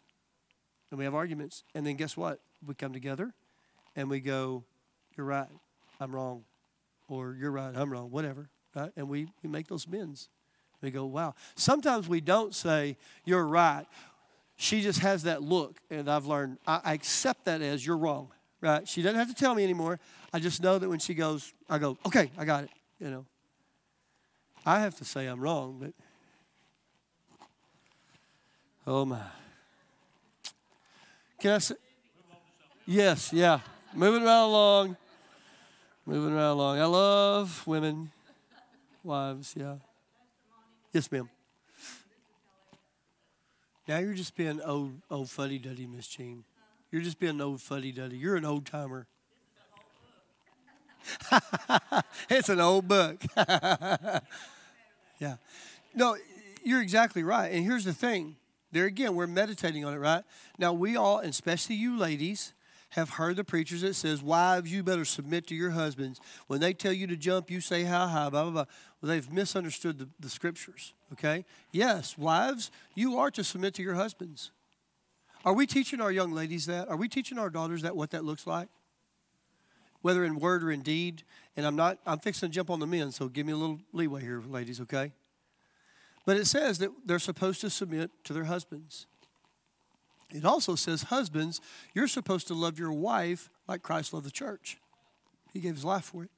and we have arguments. And then guess what? We come together and we go, You're right, I'm wrong. Or you're right, I'm wrong, whatever. Right? And we, we make those amends. We go, Wow. Sometimes we don't say, You're right. She just has that look, and I've learned I, I accept that as you're wrong. Right? She doesn't have to tell me anymore. I just know that when she goes, I go, okay, I got it. You know. I have to say I'm wrong, but oh my. Can I say? Yes, yeah. Moving right along. Moving right along. I love women, wives, yeah. Yes, ma'am. Now you're just being old, old fuddy duddy, Miss Jean. You're just being an old fuddy duddy. You're an old timer. it's an old book. yeah. No, you're exactly right. And here's the thing there again, we're meditating on it, right? Now, we all, especially you ladies, have heard the preachers that says, wives, you better submit to your husbands. When they tell you to jump, you say how high, blah, blah, blah. Well, they've misunderstood the, the scriptures, okay? Yes, wives, you are to submit to your husbands. Are we teaching our young ladies that? Are we teaching our daughters that what that looks like? Whether in word or in deed. And I'm not, I'm fixing to jump on the men, so give me a little leeway here, ladies, okay? But it says that they're supposed to submit to their husbands. It also says, husbands, you're supposed to love your wife like Christ loved the church. He gave his life for it.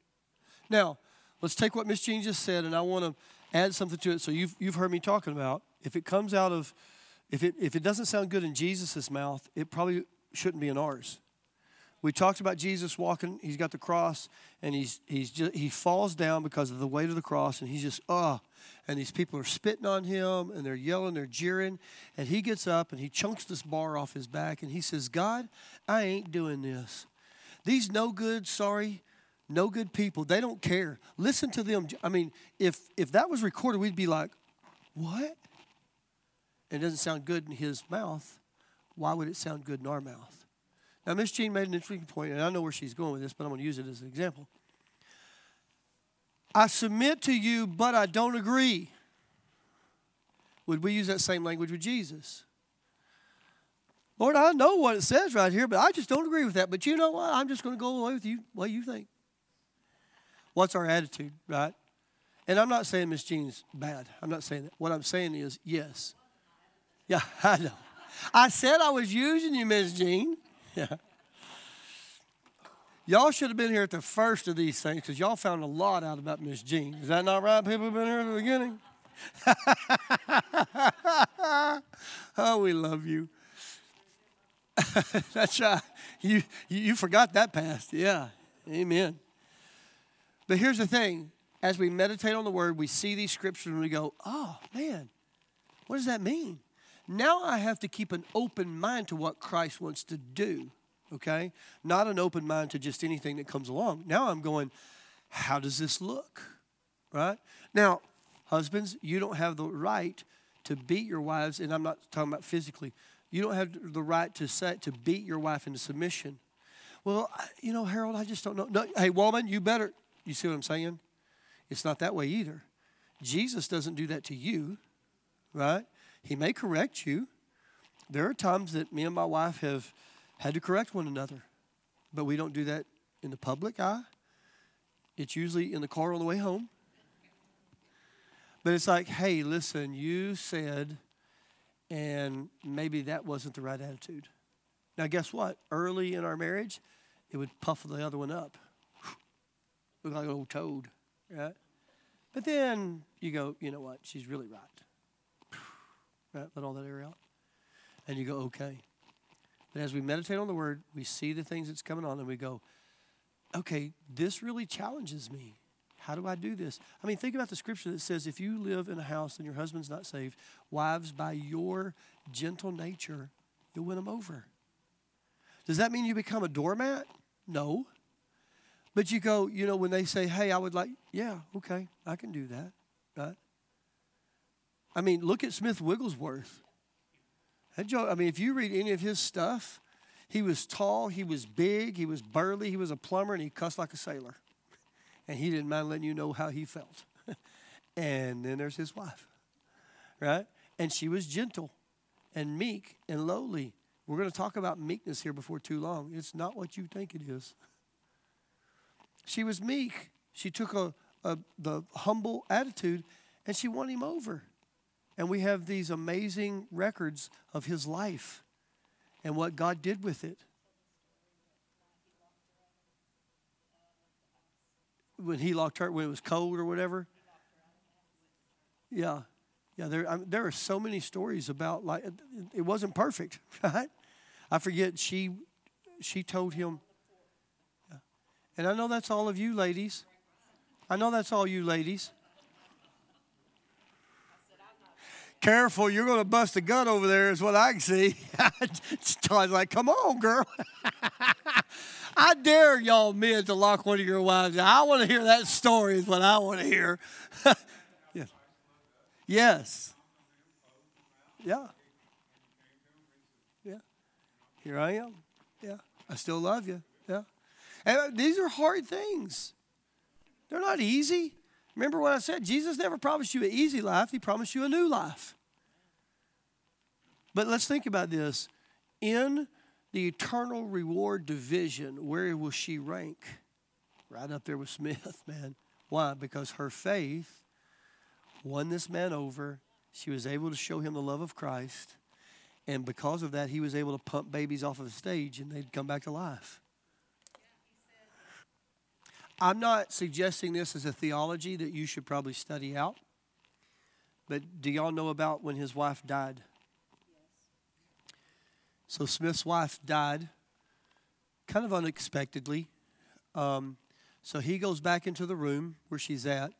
Now, let's take what Miss Jean just said, and I want to add something to it. So you've, you've heard me talking about if it comes out of, if it, if it doesn't sound good in Jesus' mouth, it probably shouldn't be in ours. We talked about Jesus walking, he's got the cross, and he's, he's just, he falls down because of the weight of the cross, and he's just, oh, and these people are spitting on him and they're yelling, they're jeering. And he gets up and he chunks this bar off his back and he says, God, I ain't doing this. These no good, sorry, no good people, they don't care. Listen to them. I mean, if if that was recorded, we'd be like, what? It doesn't sound good in his mouth. Why would it sound good in our mouth? Now, Miss Jean made an interesting point, and I know where she's going with this, but I'm going to use it as an example. I submit to you, but I don't agree. Would we use that same language with Jesus? Lord, I know what it says right here, but I just don't agree with that. But you know what? I'm just going to go away with you what you think. What's our attitude, right? And I'm not saying Miss Jean's bad. I'm not saying that. What I'm saying is yes. Yeah, I know. I said I was using you, Miss Jean. Yeah. Y'all should have been here at the first of these things because y'all found a lot out about Miss Jean. Is that not right? People have been here at the beginning. oh, we love you. That's right. You, you forgot that past. Yeah. Amen. But here's the thing as we meditate on the word, we see these scriptures and we go, oh, man, what does that mean? Now I have to keep an open mind to what Christ wants to do okay? Not an open mind to just anything that comes along. Now I'm going, how does this look? Right? Now, husbands, you don't have the right to beat your wives, and I'm not talking about physically. You don't have the right to say to beat your wife into submission. Well, you know, Harold, I just don't know. No, hey, woman, you better. You see what I'm saying? It's not that way either. Jesus doesn't do that to you, right? He may correct you. There are times that me and my wife have had to correct one another, but we don't do that in the public eye. It's usually in the car on the way home. But it's like, hey, listen, you said, and maybe that wasn't the right attitude. Now, guess what? Early in our marriage, it would puff the other one up. Look like an old toad, right? But then you go, you know what? She's really right. Right? Let all that air out. And you go, okay. But as we meditate on the word, we see the things that's coming on, and we go, okay, this really challenges me. How do I do this? I mean, think about the scripture that says if you live in a house and your husband's not saved, wives, by your gentle nature, you'll win them over. Does that mean you become a doormat? No. But you go, you know, when they say, hey, I would like, yeah, okay, I can do that, right? I mean, look at Smith Wigglesworth. I mean, if you read any of his stuff, he was tall, he was big, he was burly, he was a plumber, and he cussed like a sailor. And he didn't mind letting you know how he felt. and then there's his wife, right? And she was gentle and meek and lowly. We're going to talk about meekness here before too long. It's not what you think it is. She was meek. She took a, a, the humble attitude and she won him over. And we have these amazing records of his life and what God did with it. When he locked her, when it was cold or whatever. Yeah. Yeah, there, I mean, there are so many stories about like it wasn't perfect, right? I forget she she told him and I know that's all of you ladies. I know that's all you ladies. Careful, you're going to bust a gun over there, is what I can see. Todd's like, come on, girl. I dare y'all men to lock one of your wives. I want to hear that story, is what I want to hear. yeah. Yes. Yeah. Yeah. Here I am. Yeah. I still love you. Yeah. And uh, these are hard things. They're not easy. Remember what I said? Jesus never promised you an easy life, He promised you a new life. But let's think about this. In the eternal reward division, where will she rank? Right up there with Smith, man. Why? Because her faith won this man over. She was able to show him the love of Christ. And because of that, he was able to pump babies off of the stage and they'd come back to life. I'm not suggesting this as a theology that you should probably study out. But do y'all know about when his wife died? So Smith's wife died kind of unexpectedly. Um, so he goes back into the room where she's at,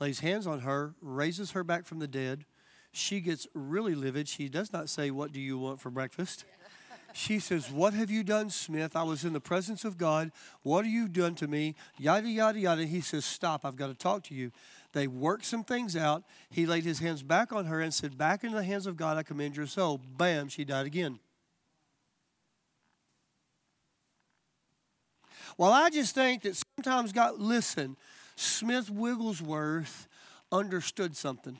lays hands on her, raises her back from the dead. She gets really livid. She does not say, What do you want for breakfast? She says, What have you done, Smith? I was in the presence of God. What have you done to me? Yada, yada, yada. He says, Stop. I've got to talk to you. They worked some things out. He laid his hands back on her and said, Back into the hands of God, I commend your soul. Bam, she died again. Well, I just think that sometimes God, listen, Smith Wigglesworth understood something.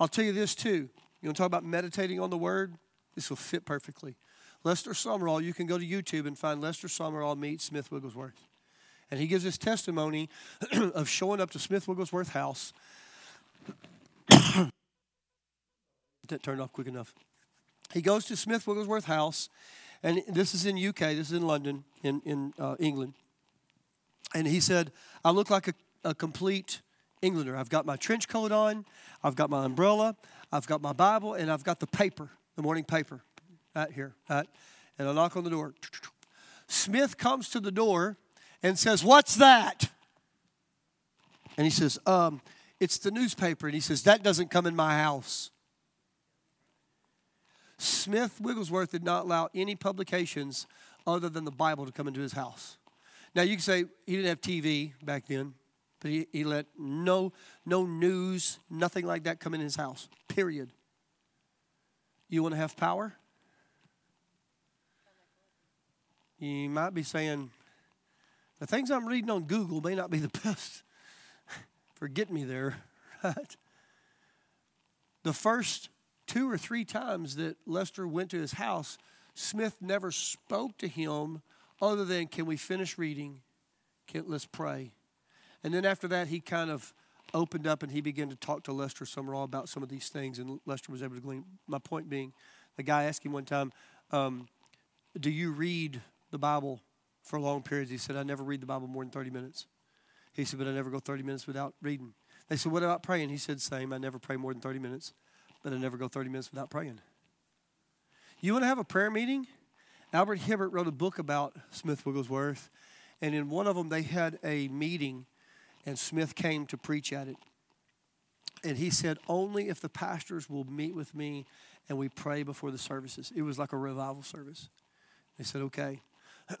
I'll tell you this too. You want to talk about meditating on the word? This will fit perfectly. Lester Sumrall, you can go to YouTube and find Lester Sumrall meet Smith Wigglesworth. And he gives his testimony of showing up to Smith Wigglesworth house. that turned off quick enough. He goes to Smith Wigglesworth house, and this is in UK, this is in London, in, in uh, England. And he said, I look like a, a complete Englander. I've got my trench coat on, I've got my umbrella, I've got my Bible, and I've got the paper the morning paper, right here, right? And I knock on the door. Smith comes to the door and says, What's that? And he says, um, It's the newspaper. And he says, That doesn't come in my house. Smith Wigglesworth did not allow any publications other than the Bible to come into his house. Now, you can say he didn't have TV back then. But he, he let no, no news, nothing like that come in his house, period. You want to have power? You might be saying, the things I'm reading on Google may not be the best for getting me there, right? The first two or three times that Lester went to his house, Smith never spoke to him other than, Can we finish reading? Can, let's pray. And then after that, he kind of opened up and he began to talk to Lester Sumrall about some of these things, and Lester was able to glean. My point being, the guy asked him one time, um, Do you read the Bible for long periods? He said, I never read the Bible more than 30 minutes. He said, But I never go 30 minutes without reading. They said, What about praying? He said, Same. I never pray more than 30 minutes, but I never go 30 minutes without praying. You want to have a prayer meeting? Albert Hibbert wrote a book about Smith Wigglesworth, and in one of them, they had a meeting, and Smith came to preach at it. And he said, Only if the pastors will meet with me and we pray before the services. It was like a revival service. They said, Okay.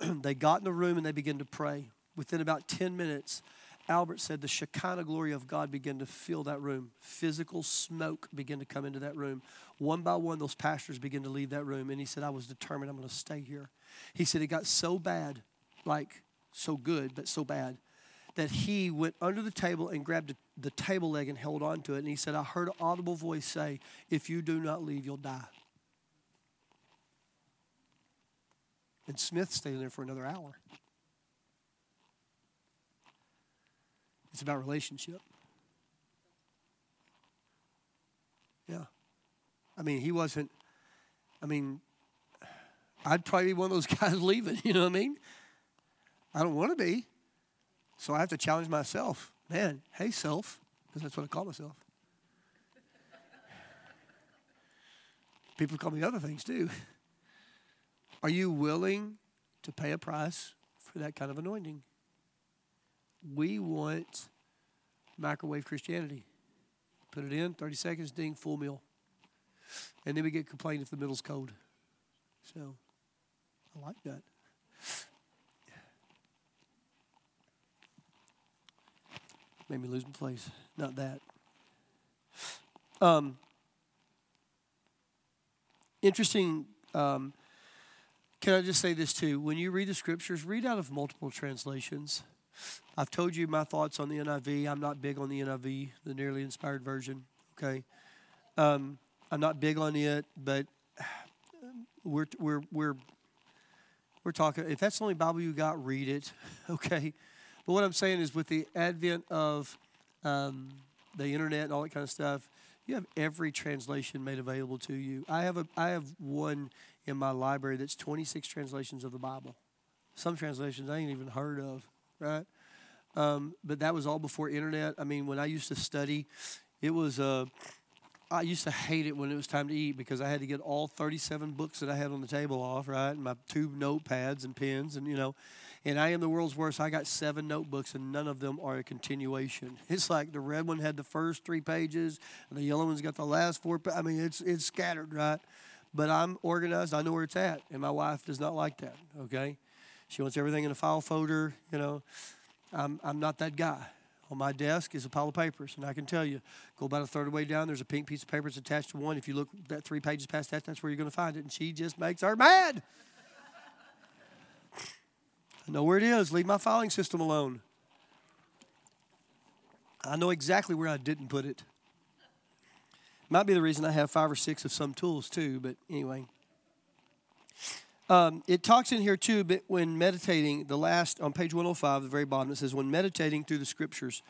they got in the room and they began to pray. Within about 10 minutes, Albert said the Shekinah glory of God began to fill that room. Physical smoke began to come into that room. One by one, those pastors began to leave that room. And he said, I was determined I'm going to stay here. He said it got so bad, like so good, but so bad, that he went under the table and grabbed the table leg and held on to it. And he said, I heard an audible voice say, If you do not leave, you'll die. And Smith stayed there for another hour. It's about relationship. Yeah. I mean, he wasn't, I mean, I'd probably be one of those guys leaving, you know what I mean? I don't want to be. So I have to challenge myself. Man, hey, self, because that's what I call myself. People call me other things too. Are you willing to pay a price for that kind of anointing? We want microwave Christianity. Put it in, 30 seconds, ding, full meal. And then we get complained if the middle's cold. So I like that. Made me lose my place. Not that. Um, interesting. Um, can I just say this too? When you read the scriptures, read out of multiple translations. I've told you my thoughts on the NIV. I'm not big on the NIV, the nearly inspired version. Okay, um, I'm not big on it, but we're we're we're we're talking. If that's the only Bible you got, read it. Okay, but what I'm saying is, with the advent of um, the internet and all that kind of stuff, you have every translation made available to you. I have a I have one in my library that's 26 translations of the Bible. Some translations I ain't even heard of right? Um, but that was all before internet. I mean, when I used to study, it was. Uh, I used to hate it when it was time to eat because I had to get all 37 books that I had on the table off, right? And my two notepads and pens, and you know, and I am the world's worst. I got seven notebooks, and none of them are a continuation. It's like the red one had the first three pages, and the yellow one's got the last four. I mean, it's it's scattered, right? But I'm organized. I know where it's at, and my wife does not like that. Okay, she wants everything in a file folder. You know, I'm, I'm not that guy. On my desk is a pile of papers, and I can tell you, go about a third of the way down. There's a pink piece of paper that's attached to one. If you look that three pages past that, that's where you're going to find it. And she just makes her mad. I know where it is. Leave my filing system alone. I know exactly where I didn't put it. Might be the reason I have five or six of some tools too, but anyway. Um, it talks in here too, but when meditating, the last on page 105, the very bottom, it says, when meditating through the scriptures,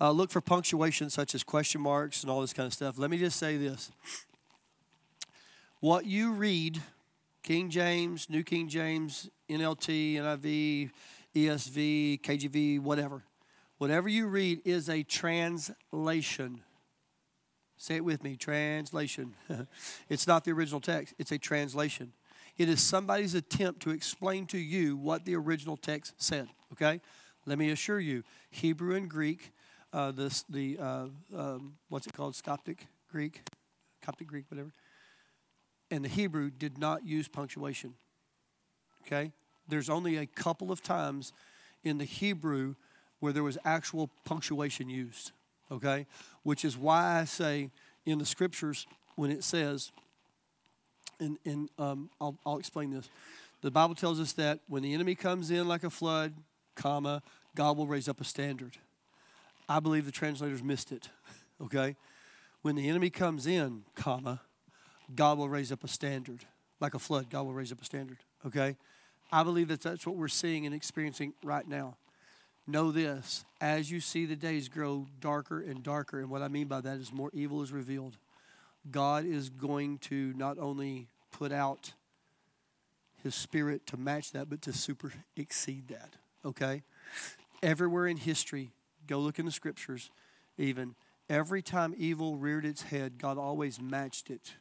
uh, look for punctuation such as question marks and all this kind of stuff. Let me just say this. What you read, King James, New King James, NLT, NIV, ESV, KJV, whatever, whatever you read is a translation. Say it with me translation. it's not the original text, it's a translation. It is somebody's attempt to explain to you what the original text said. Okay? Let me assure you, Hebrew and Greek, uh, the, the uh, um, what's it called? Coptic Greek, Coptic Greek, whatever. And the Hebrew did not use punctuation. Okay? There's only a couple of times in the Hebrew where there was actual punctuation used, okay? Which is why I say in the scriptures, when it says, and, and um, I'll, I'll explain this. The Bible tells us that when the enemy comes in like a flood, comma, God will raise up a standard. I believe the translators missed it, okay? When the enemy comes in, comma, God will raise up a standard. Like a flood, God will raise up a standard, okay? I believe that that's what we're seeing and experiencing right now. Know this as you see the days grow darker and darker, and what I mean by that is more evil is revealed, God is going to not only put out his spirit to match that, but to super exceed that, okay? Everywhere in history, go look in the scriptures, even, every time evil reared its head, God always matched it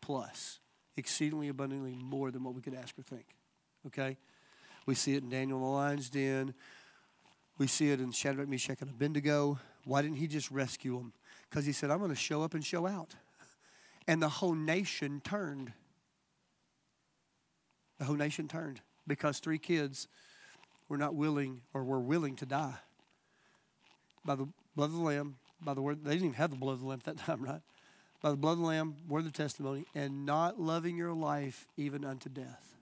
plus, exceedingly abundantly more than what we could ask or think okay? We see it in Daniel the lion's den. We see it in Shadrach, Meshach, and Abednego. Why didn't he just rescue them? Because he said, I'm going to show up and show out. And the whole nation turned. The whole nation turned because three kids were not willing or were willing to die by the blood of the Lamb, by the word, they didn't even have the blood of the Lamb at that time, right? By the blood of the Lamb, word of the testimony, and not loving your life even unto death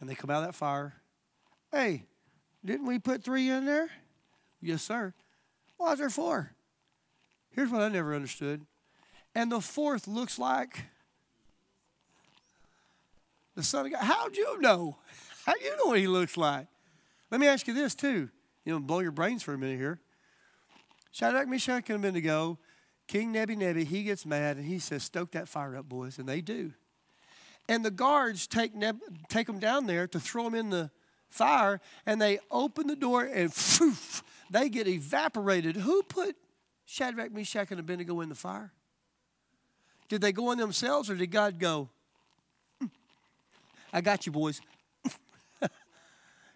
and they come out of that fire. Hey, didn't we put three in there? Yes, sir. Why is there four? Here's what I never understood. And the fourth looks like the Son of God. How'd you know? How do you know what he looks like? Let me ask you this, too. You know, blow your brains for a minute here. Shadrach, Meshach, and Abednego, King Nebuchadnezzar, he gets mad and he says, Stoke that fire up, boys. And they do. And the guards take, Neb- take them down there to throw them in the fire, and they open the door and poof, they get evaporated. Who put Shadrach, Meshach, and Abednego in the fire? Did they go in themselves, or did God go, hmm, I got you, boys?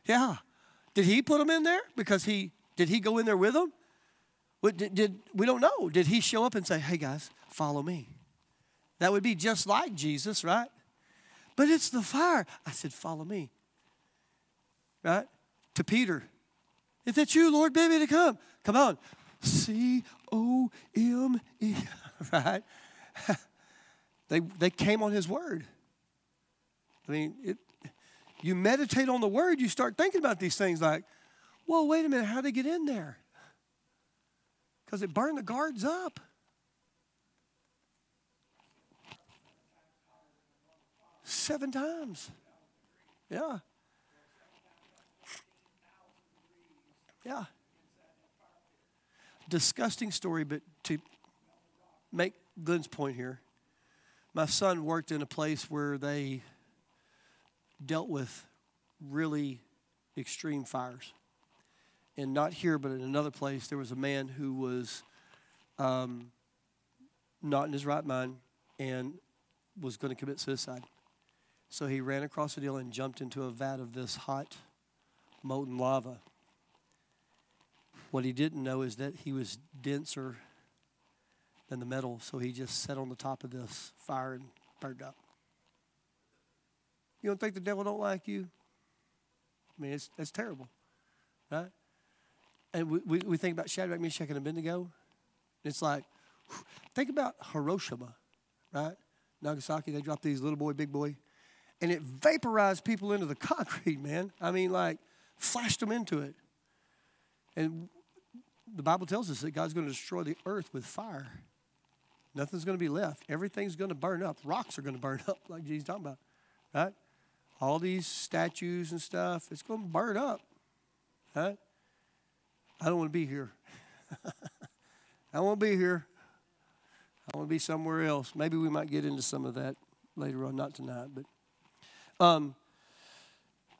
yeah. Did he put them in there? Because he did he go in there with them? Did, did, we don't know. Did he show up and say, "Hey guys, follow me"? That would be just like Jesus, right? But it's the fire. I said, Follow me. Right? To Peter. If it's you, Lord, bid me to come. Come on. C O M E. Right? they, they came on his word. I mean, it, you meditate on the word, you start thinking about these things like, well, wait a minute, how'd they get in there? Because it burned the guards up. Seven times. Yeah. Yeah. Disgusting story, but to make Glenn's point here, my son worked in a place where they dealt with really extreme fires. And not here, but in another place, there was a man who was um, not in his right mind and was going to commit suicide. So he ran across the deal and jumped into a vat of this hot, molten lava. What he didn't know is that he was denser than the metal, so he just sat on the top of this fire and burned up. You don't think the devil don't like you? I mean, it's, it's terrible, right? And we, we, we think about Shadrach, Meshach, and Abednego. It's like, think about Hiroshima, right? Nagasaki, they dropped these little boy, big boy and it vaporized people into the concrete, man. I mean, like, flashed them into it. And the Bible tells us that God's going to destroy the earth with fire. Nothing's going to be left. Everything's going to burn up. Rocks are going to burn up, like Jesus talking about, right? All these statues and stuff, it's going to burn up, right? I don't want to be here. I won't be here. I want to be somewhere else. Maybe we might get into some of that later on, not tonight, but um,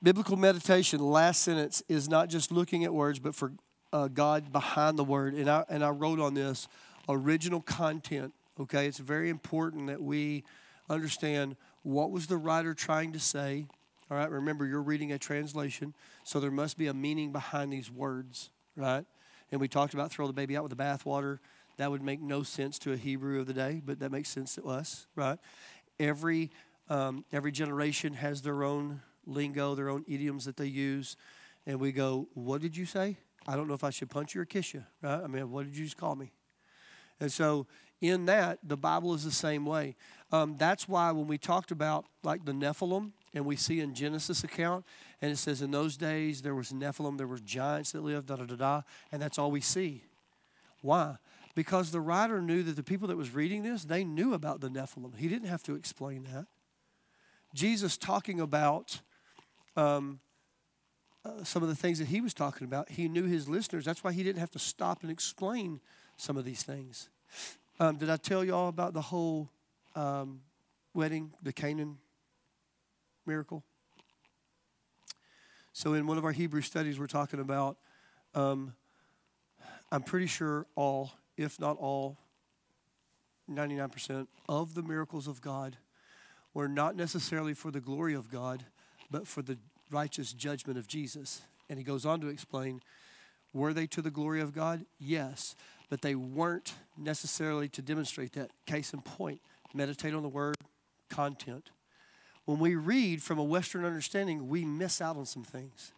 biblical meditation, last sentence, is not just looking at words, but for uh, God behind the word. And I, and I wrote on this original content, okay? It's very important that we understand what was the writer trying to say. All right, remember, you're reading a translation, so there must be a meaning behind these words, right? And we talked about throw the baby out with the bathwater. That would make no sense to a Hebrew of the day, but that makes sense to us, right? Every um, every generation has their own lingo, their own idioms that they use. and we go, What did you say? I don't know if I should punch you or kiss you, right? I mean, what did you just call me? And so, in that, the Bible is the same way. Um, that's why when we talked about like the Nephilim, and we see in Genesis account, and it says in those days there was Nephilim, there were giants that lived, da da da da, and that's all we see. Why? Because the writer knew that the people that was reading this, they knew about the Nephilim. He didn't have to explain that. Jesus talking about um, uh, some of the things that he was talking about, he knew his listeners. That's why he didn't have to stop and explain some of these things. Um, did I tell y'all about the whole um, wedding, the Canaan miracle? So, in one of our Hebrew studies, we're talking about, um, I'm pretty sure all, if not all, 99% of the miracles of God were not necessarily for the glory of God, but for the righteous judgment of Jesus. And he goes on to explain were they to the glory of God? Yes, but they weren't necessarily to demonstrate that. Case in point, meditate on the word, content. When we read from a Western understanding, we miss out on some things.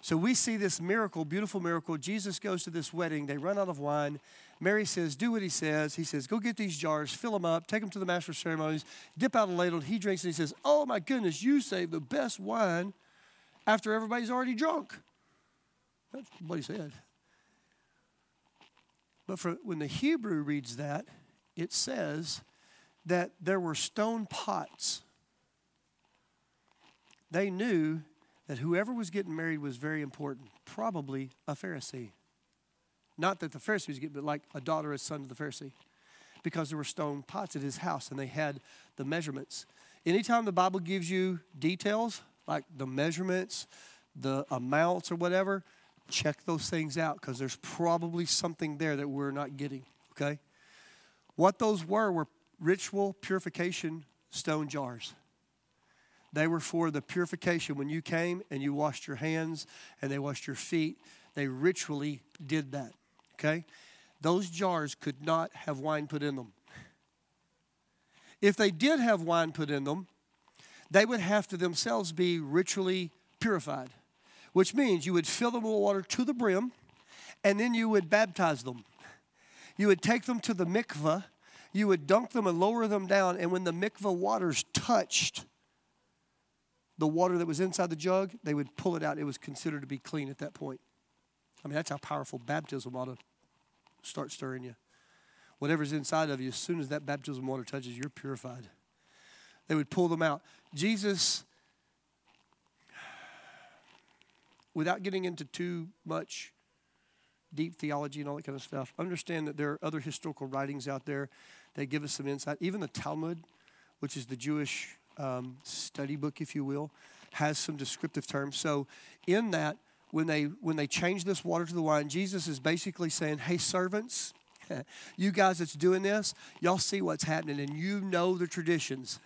So we see this miracle, beautiful miracle. Jesus goes to this wedding. They run out of wine. Mary says, Do what he says. He says, Go get these jars, fill them up, take them to the master of ceremonies, dip out a ladle. He drinks and he says, Oh my goodness, you saved the best wine after everybody's already drunk. That's what he said. But for, when the Hebrew reads that, it says that there were stone pots. They knew that whoever was getting married was very important, probably a Pharisee. Not that the Pharisee was getting, but like a daughter, a son of the Pharisee. Because there were stone pots at his house and they had the measurements. Anytime the Bible gives you details, like the measurements, the amounts, or whatever, check those things out because there's probably something there that we're not getting, okay? What those were were ritual purification stone jars. They were for the purification. When you came and you washed your hands and they washed your feet, they ritually did that. Okay? Those jars could not have wine put in them. If they did have wine put in them, they would have to themselves be ritually purified, which means you would fill them with water to the brim and then you would baptize them. You would take them to the mikveh, you would dunk them and lower them down, and when the mikveh waters touched the water that was inside the jug, they would pull it out. It was considered to be clean at that point. I mean, that's how powerful baptism ought to start stirring you. Whatever's inside of you, as soon as that baptism water touches, you're purified. They would pull them out. Jesus, without getting into too much deep theology and all that kind of stuff, understand that there are other historical writings out there that give us some insight. Even the Talmud, which is the Jewish um, study book, if you will, has some descriptive terms. So in that, when they when they change this water to the wine, Jesus is basically saying, "Hey, servants, you guys that's doing this, y'all see what's happening, and you know the traditions.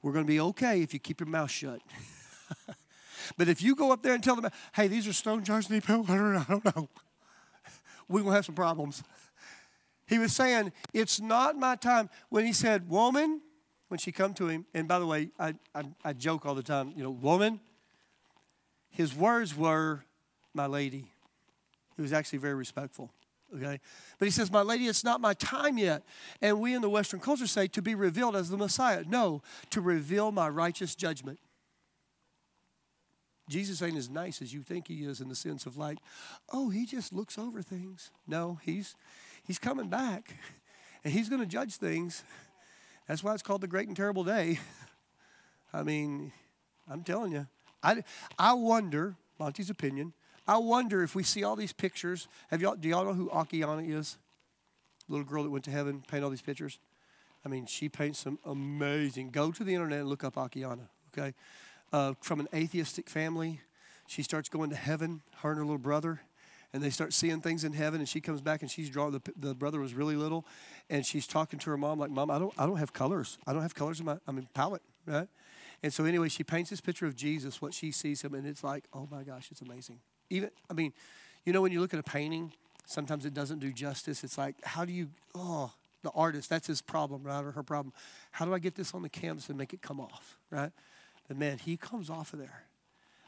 We're going to be okay if you keep your mouth shut." but if you go up there and tell them, "Hey, these are stone jars, and put I don't know," we're going to have some problems. He was saying, "It's not my time." When he said, "Woman," when she come to him, and by the way, I, I, I joke all the time, you know, woman, his words were, my lady. He was actually very respectful. Okay? But he says, My lady, it's not my time yet. And we in the Western culture say to be revealed as the Messiah. No, to reveal my righteous judgment. Jesus ain't as nice as you think he is in the sense of like, oh, he just looks over things. No, he's he's coming back and he's going to judge things that's why it's called the great and terrible day. I mean, I'm telling you. I, I wonder, Monty's opinion, I wonder if we see all these pictures. Have y'all, do y'all know who Akiane is? Little girl that went to heaven, paint all these pictures. I mean, she paints some amazing. Go to the internet and look up Akiane, okay? Uh, from an atheistic family, she starts going to heaven, her and her little brother and they start seeing things in heaven and she comes back and she's drawing the, the brother was really little and she's talking to her mom like mom i don't i don't have colors i don't have colors in my i mean palette right and so anyway she paints this picture of jesus what she sees him and it's like oh my gosh it's amazing even i mean you know when you look at a painting sometimes it doesn't do justice it's like how do you oh the artist that's his problem right or her problem how do i get this on the canvas and make it come off right but man he comes off of there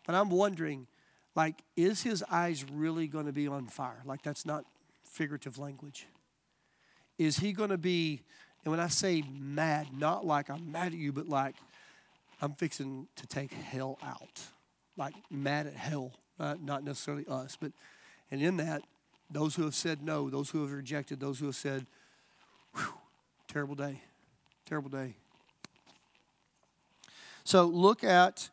but i'm wondering Like, is his eyes really going to be on fire? Like, that's not figurative language. Is he going to be, and when I say mad, not like I'm mad at you, but like I'm fixing to take hell out. Like mad at hell, uh, not necessarily us, but, and in that, those who have said no, those who have rejected, those who have said, terrible day, terrible day. So look at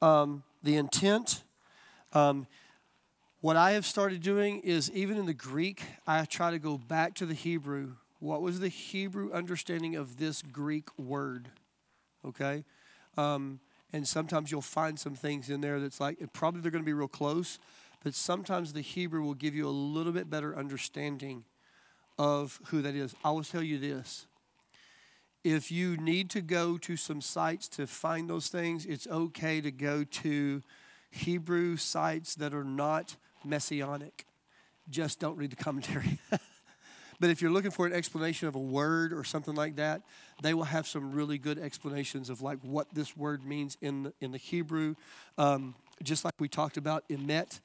um, the intent. Um, what I have started doing is even in the Greek, I try to go back to the Hebrew. What was the Hebrew understanding of this Greek word? Okay? Um, and sometimes you'll find some things in there that's like, probably they're going to be real close, but sometimes the Hebrew will give you a little bit better understanding of who that is. I will tell you this if you need to go to some sites to find those things, it's okay to go to Hebrew sites that are not messianic. Just don't read the commentary. but if you're looking for an explanation of a word or something like that, they will have some really good explanations of like what this word means in the, in the Hebrew. Um, just like we talked about emet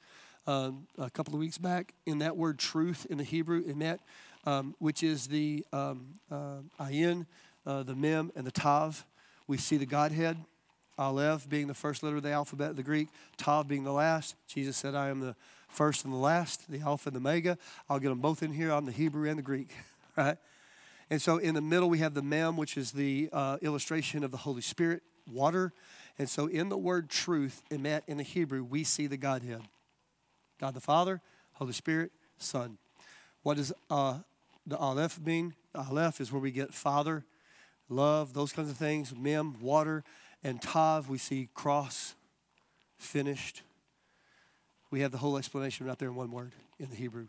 um, a couple of weeks back, in that word truth in the Hebrew, emet, um, which is the um, uh, ayin, uh, the mem, and the tav. We see the Godhead. Aleph being the first letter of the alphabet of the Greek, Tav being the last. Jesus said, I am the first and the last, the Alpha and the Omega. I'll get them both in here. I'm the Hebrew and the Greek, right? And so in the middle, we have the Mem, which is the uh, illustration of the Holy Spirit, water. And so in the word truth, emet in the Hebrew, we see the Godhead God the Father, Holy Spirit, Son. What does uh, the Aleph mean? Aleph is where we get Father, love, those kinds of things. Mem, water. And Tav, we see cross, finished. We have the whole explanation right there in one word in the Hebrew.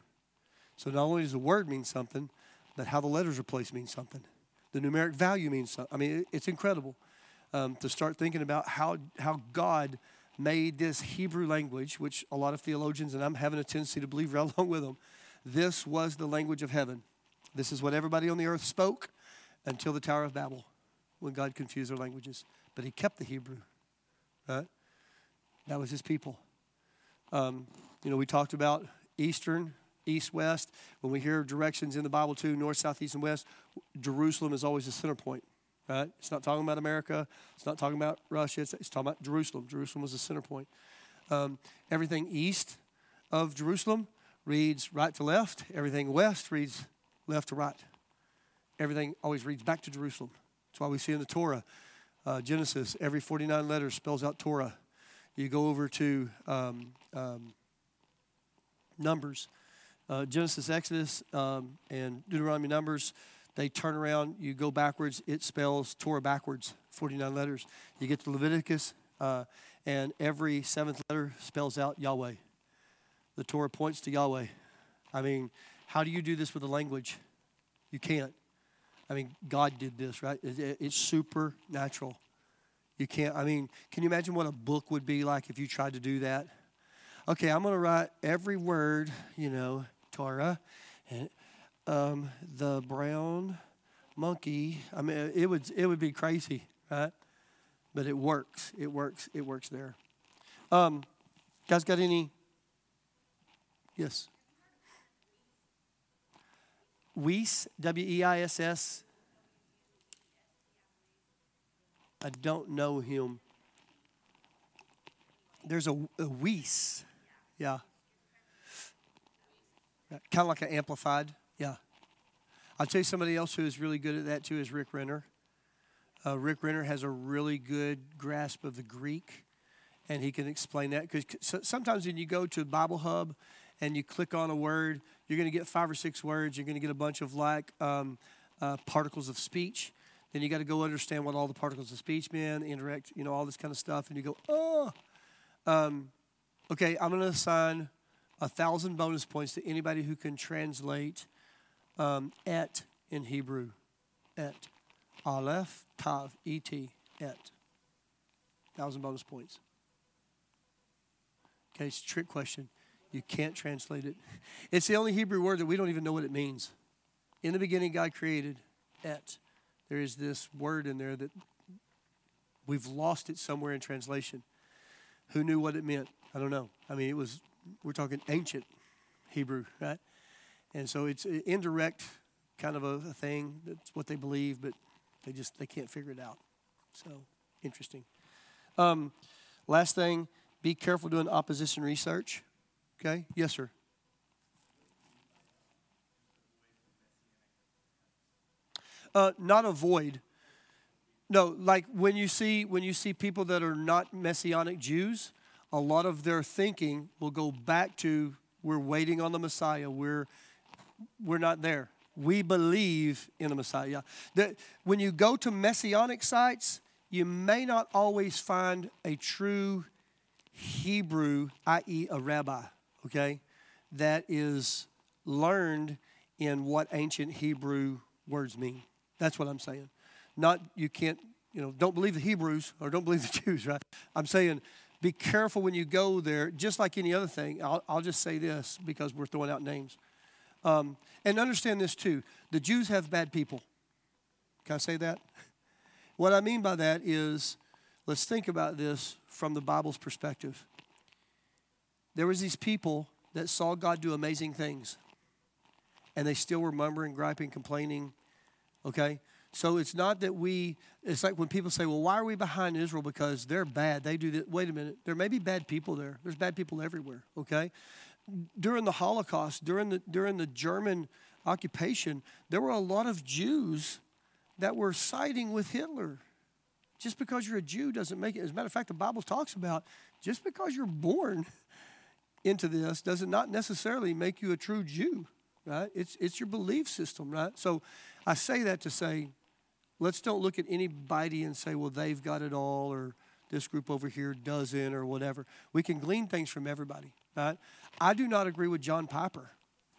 So not only does the word mean something, but how the letters are placed means something. The numeric value means something. I mean, it's incredible um, to start thinking about how, how God made this Hebrew language, which a lot of theologians, and I'm having a tendency to believe right along with them, this was the language of heaven. This is what everybody on the earth spoke until the Tower of Babel when God confused their languages but he kept the Hebrew, right? That was his people. Um, you know, we talked about Eastern, East, West. When we hear directions in the Bible too, North, South, East, and West, Jerusalem is always the center point, right? It's not talking about America. It's not talking about Russia. It's, it's talking about Jerusalem. Jerusalem was the center point. Um, everything east of Jerusalem reads right to left. Everything west reads left to right. Everything always reads back to Jerusalem. That's why we see in the Torah uh, Genesis, every 49 letters spells out Torah. You go over to um, um, Numbers, uh, Genesis, Exodus, um, and Deuteronomy, Numbers, they turn around, you go backwards, it spells Torah backwards, 49 letters. You get to Leviticus, uh, and every seventh letter spells out Yahweh. The Torah points to Yahweh. I mean, how do you do this with a language? You can't. I mean, God did this, right? It's supernatural. You can't, I mean, can you imagine what a book would be like if you tried to do that? Okay, I'm going to write every word, you know, Torah, and um, the brown monkey. I mean, it would, it would be crazy, right? But it works. It works. It works there. Um, guys, got any? Yes. Weiss, W E I S S. I don't know him. There's a, a Weiss. Yeah. Kind of like an amplified. Yeah. I'll tell you somebody else who is really good at that too is Rick Renner. Uh, Rick Renner has a really good grasp of the Greek, and he can explain that. Because sometimes when you go to Bible Hub and you click on a word, you're going to get five or six words. You're going to get a bunch of like um, uh, particles of speech. Then you got to go understand what all the particles of speech mean, interact, you know, all this kind of stuff. And you go, oh, um, okay, I'm going to assign a thousand bonus points to anybody who can translate um, et in Hebrew. Et. Aleph, Tav, Et, et. Thousand bonus points. Okay, it's a trick question. You can't translate it. It's the only Hebrew word that we don't even know what it means. In the beginning, God created et. There is this word in there that we've lost it somewhere in translation. who knew what it meant? I don't know. I mean, it was, we're talking ancient Hebrew, right? And so it's indirect kind of a, a thing. That's what they believe, but they just, they can't figure it out. So, interesting. Um, last thing, be careful doing opposition research. Okay? Yes, sir. Uh, not avoid. No, like when you see when you see people that are not messianic Jews, a lot of their thinking will go back to we're waiting on the Messiah. We're we're not there. We believe in the Messiah. That when you go to messianic sites, you may not always find a true Hebrew, i.e., a rabbi, okay, that is learned in what ancient Hebrew words mean. That's what I'm saying. Not you can't, you know, don't believe the Hebrews or don't believe the Jews, right? I'm saying be careful when you go there, just like any other thing. I'll, I'll just say this because we're throwing out names. Um, and understand this too the Jews have bad people. Can I say that? What I mean by that is, let's think about this from the Bible's perspective. There was these people that saw God do amazing things, and they still were murmuring, griping, complaining, Okay? So it's not that we, it's like when people say, well, why are we behind Israel? Because they're bad. They do that. Wait a minute. There may be bad people there. There's bad people everywhere, okay? During the Holocaust, during the, during the German occupation, there were a lot of Jews that were siding with Hitler. Just because you're a Jew doesn't make it. As a matter of fact, the Bible talks about just because you're born into this does it not necessarily make you a true Jew, right? It's, it's your belief system, right? So I say that to say, let's don't look at anybody and say, well, they've got it all, or this group over here doesn't, or whatever. We can glean things from everybody, right? I do not agree with John Piper.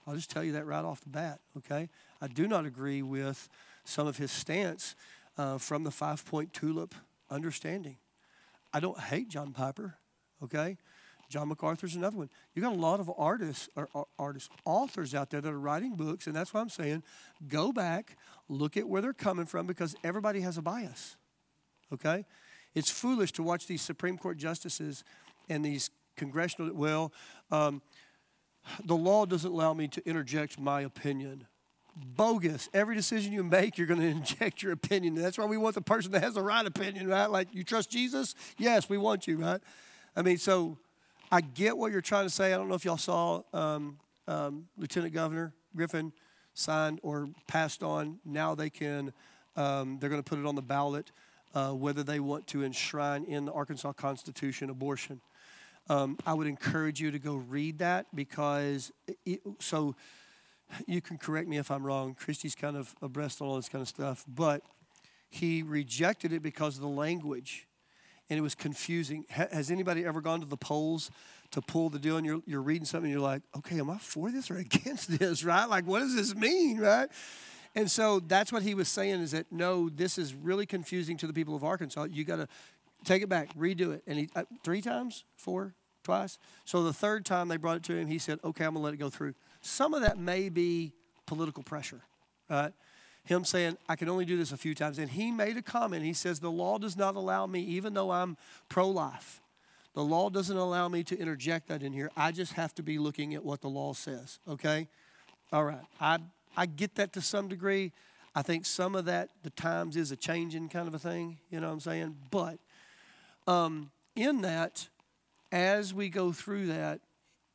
I'll just tell you that right off the bat, okay? I do not agree with some of his stance uh, from the five point tulip understanding. I don't hate John Piper, okay? John MacArthur's another one. You got a lot of artists or, or artists, authors out there that are writing books, and that's why I'm saying go back, look at where they're coming from because everybody has a bias. Okay? It's foolish to watch these Supreme Court justices and these congressional, well, um, the law doesn't allow me to interject my opinion. Bogus. Every decision you make, you're going to inject your opinion. That's why we want the person that has the right opinion, right? Like, you trust Jesus? Yes, we want you, right? I mean, so I get what you're trying to say. I don't know if y'all saw um, um, Lieutenant Governor Griffin signed or passed on. Now they can, um, they're going to put it on the ballot uh, whether they want to enshrine in the Arkansas Constitution abortion. Um, I would encourage you to go read that because, it, so you can correct me if I'm wrong. Christy's kind of abreast on all this kind of stuff, but he rejected it because of the language and it was confusing. has anybody ever gone to the polls to pull the deal and you're, you're reading something and you're like, okay, am I for this or against this, right? Like, what does this mean, right? And so that's what he was saying is that no, this is really confusing to the people of Arkansas. You got to take it back, redo it. And he, uh, three times, four, twice. So the third time they brought it to him, he said, okay, I'm going to let it go through. Some of that may be political pressure, right? Him saying, I can only do this a few times. And he made a comment. He says, The law does not allow me, even though I'm pro life, the law doesn't allow me to interject that in here. I just have to be looking at what the law says. Okay? All right. I, I get that to some degree. I think some of that, the times, is a changing kind of a thing. You know what I'm saying? But um, in that, as we go through that,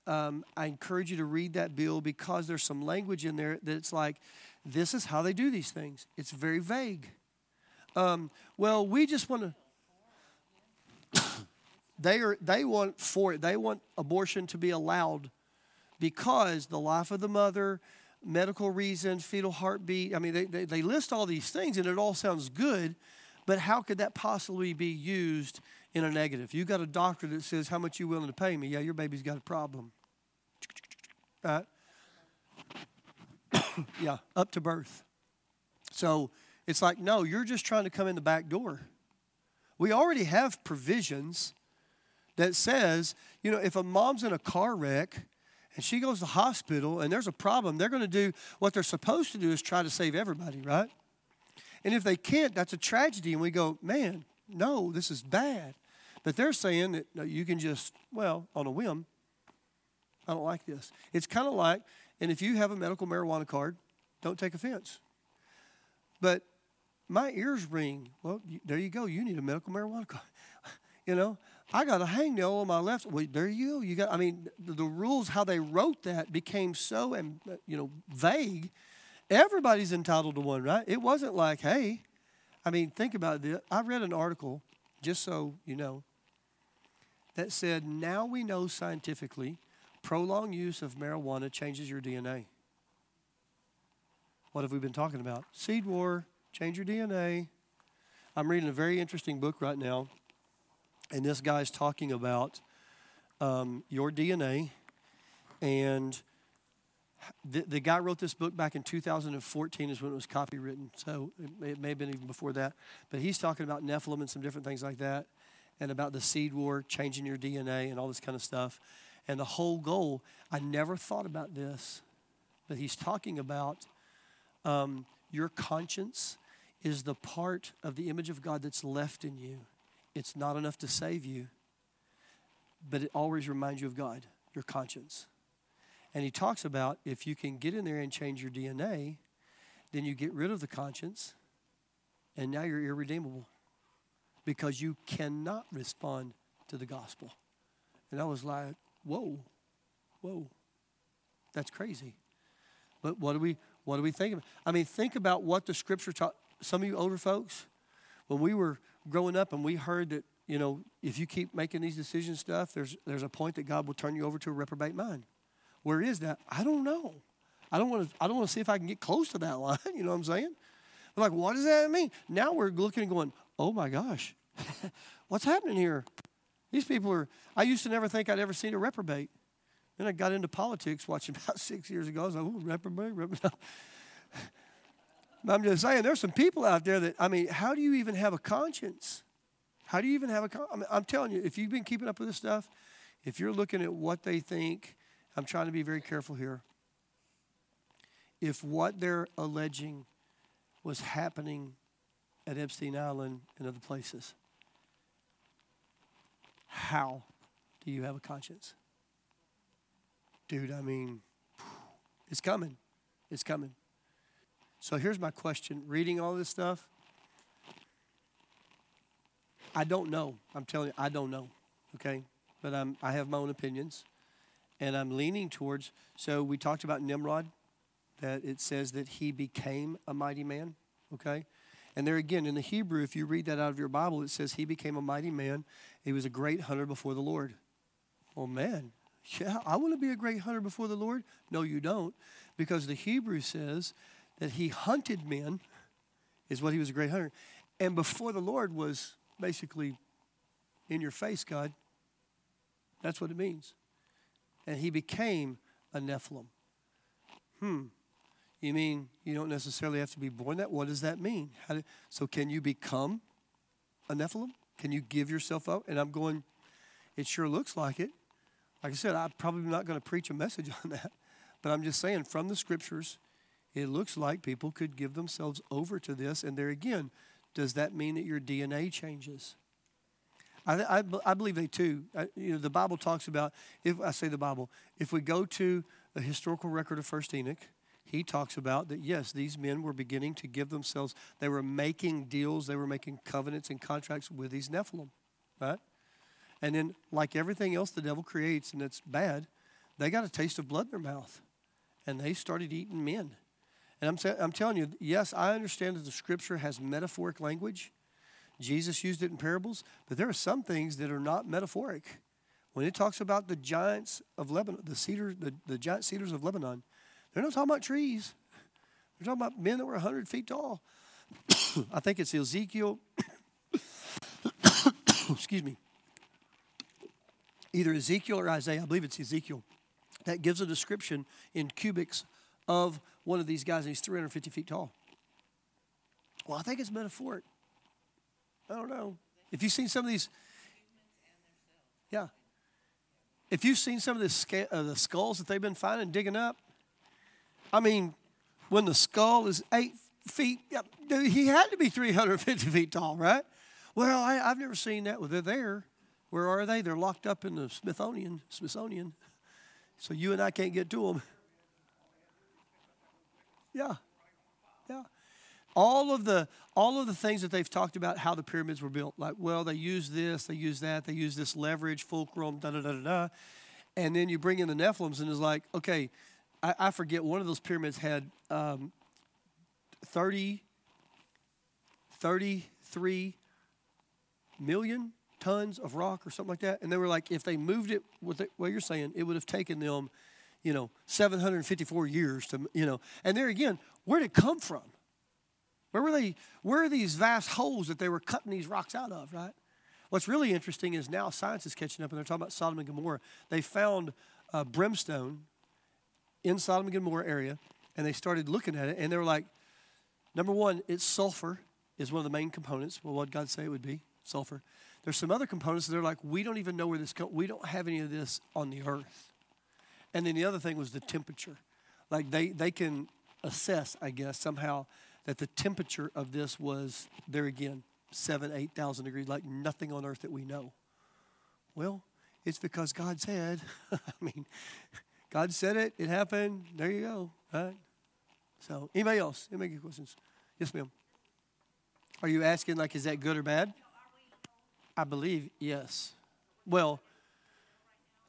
um, I encourage you to read that bill because there's some language in there that's like, this is how they do these things. It's very vague. Um, well, we just want to. they are. They want for. They want abortion to be allowed because the life of the mother, medical reason, fetal heartbeat. I mean, they, they, they list all these things, and it all sounds good. But how could that possibly be used in a negative? You got a doctor that says, "How much you willing to pay me?" Yeah, your baby's got a problem. Right? yeah, up to birth. So it's like, no, you're just trying to come in the back door. We already have provisions that says, you know, if a mom's in a car wreck and she goes to hospital and there's a problem, they're going to do what they're supposed to do is try to save everybody, right? And if they can't, that's a tragedy. And we go, man, no, this is bad. But they're saying that you can just, well, on a whim, I don't like this. It's kind of like, and if you have a medical marijuana card, don't take offense. But my ears ring. Well, there you go. You need a medical marijuana card. you know, I got a hangnail on my left. Well, there you go. You got. I mean, the, the rules how they wrote that became so and uh, you know vague. Everybody's entitled to one, right? It wasn't like, hey, I mean, think about this. I read an article, just so you know, that said now we know scientifically prolonged use of marijuana changes your DNA. What have we been talking about? Seed war, change your DNA. I'm reading a very interesting book right now, and this guy's talking about um, your DNA. And the, the guy wrote this book back in 2014 is when it was copywritten, so it may, it may have been even before that. But he's talking about Nephilim and some different things like that, and about the seed war, changing your DNA, and all this kind of stuff. And the whole goal, I never thought about this, but he's talking about um, your conscience is the part of the image of God that's left in you. It's not enough to save you, but it always reminds you of God, your conscience. And he talks about if you can get in there and change your DNA, then you get rid of the conscience, and now you're irredeemable because you cannot respond to the gospel. And I was like, whoa, whoa, that's crazy. But what do we what do we think of? I mean, think about what the scripture taught. Some of you older folks, when we were growing up and we heard that, you know, if you keep making these decisions stuff, there's, there's a point that God will turn you over to a reprobate mind. Where is that? I don't know. I don't want to. I don't want to see if I can get close to that line. You know what I'm saying? Like, what does that mean? Now we're looking and going, oh my gosh, what's happening here? These people are. I used to never think I'd ever seen a reprobate. Then I got into politics watching about six years ago. I was like, oh, reprobate, reprobate. I'm just saying, there's some people out there that, I mean, how do you even have a conscience? How do you even have a I mean, I'm telling you, if you've been keeping up with this stuff, if you're looking at what they think, I'm trying to be very careful here. If what they're alleging was happening at Epstein Island and other places, how do you have a conscience? dude, I mean, it's coming. It's coming. So here's my question reading all this stuff, I don't know. I'm telling you, I don't know. Okay? But I'm, I have my own opinions. And I'm leaning towards, so we talked about Nimrod, that it says that he became a mighty man. Okay? And there again, in the Hebrew, if you read that out of your Bible, it says he became a mighty man. He was a great hunter before the Lord. Oh, man. Yeah, I want to be a great hunter before the Lord. No, you don't. Because the Hebrew says that he hunted men, is what he was a great hunter. And before the Lord was basically in your face, God. That's what it means. And he became a Nephilim. Hmm. You mean you don't necessarily have to be born that? What does that mean? Do, so, can you become a Nephilim? Can you give yourself up? And I'm going, it sure looks like it. Like I said, I'm probably not going to preach a message on that, but I'm just saying from the scriptures, it looks like people could give themselves over to this. And there again, does that mean that your DNA changes? I, I, I believe they too. I, you know, the Bible talks about, if I say the Bible, if we go to the historical record of First Enoch, he talks about that yes, these men were beginning to give themselves, they were making deals, they were making covenants and contracts with these Nephilim, right? And then, like everything else the devil creates and it's bad, they got a taste of blood in their mouth. And they started eating men. And I'm, I'm telling you, yes, I understand that the scripture has metaphoric language. Jesus used it in parables, but there are some things that are not metaphoric. When it talks about the giants of Lebanon, the cedar, the, the giant cedars of Lebanon, they're not talking about trees. They're talking about men that were 100 feet tall. I think it's Ezekiel. Excuse me either Ezekiel or Isaiah, I believe it's Ezekiel, that gives a description in cubics of one of these guys, and he's 350 feet tall. Well, I think it's metaphoric. I don't know. If you've seen some of these, yeah. If you've seen some of uh, the skulls that they've been finding, digging up, I mean, when the skull is eight feet, he had to be 350 feet tall, right? Well, I, have never seen that. Well, they're there. Where are they? They're locked up in the Smithsonian. Smithsonian. So you and I can't get to them. Yeah. Yeah. All of the all of the things that they've talked about how the pyramids were built. Like, well, they use this, they use that, they use this leverage, fulcrum, da da da da da. And then you bring in the Nephilims and it's like, okay, I, I forget one of those pyramids had um, 30, 33 million tons of rock or something like that. And they were like, if they moved it with it, what you're saying, it would have taken them, you know, 754 years to, you know. And there again, where did it come from? Where were they? Where are these vast holes that they were cutting these rocks out of, right? What's really interesting is now science is catching up and they're talking about Sodom and Gomorrah. They found uh, brimstone in Sodom and Gomorrah area and they started looking at it and they were like, number one, it's sulfur is one of the main components. Well, what God say it would be? Sulfur. There's some other components they're like, we don't even know where this comes. We don't have any of this on the earth. And then the other thing was the temperature. Like they, they can assess, I guess, somehow that the temperature of this was there again, seven, eight thousand degrees, like nothing on earth that we know. Well, it's because God said. I mean, God said it, it happened, there you go. Right? So anybody else? Anybody get questions? Yes, ma'am. Are you asking like is that good or bad? I believe yes. Well,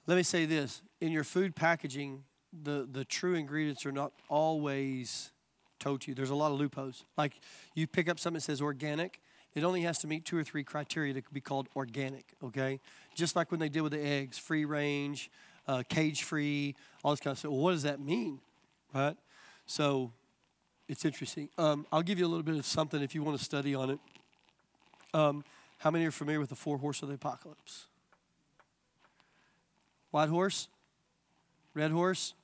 let me say this. In your food packaging, the, the true ingredients are not always told to you. There's a lot of loopholes. Like you pick up something that says organic, it only has to meet two or three criteria to be called organic, okay? Just like when they did with the eggs, free range, uh, cage free, all this kind of stuff. Well, what does that mean, right? So it's interesting. Um, I'll give you a little bit of something if you want to study on it. Um, how many are familiar with the four horse of the apocalypse? White horse, red horse,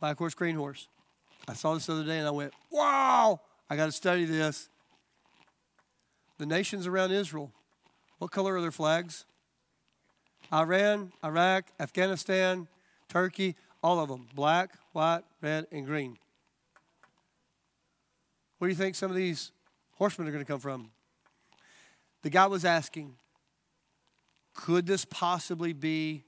black horse, green horse. I saw this the other day and I went, wow, I got to study this. The nations around Israel, what color are their flags? Iran, Iraq, Afghanistan, Turkey, all of them black, white, red, and green. Where do you think some of these horsemen are going to come from? The guy was asking, could this possibly be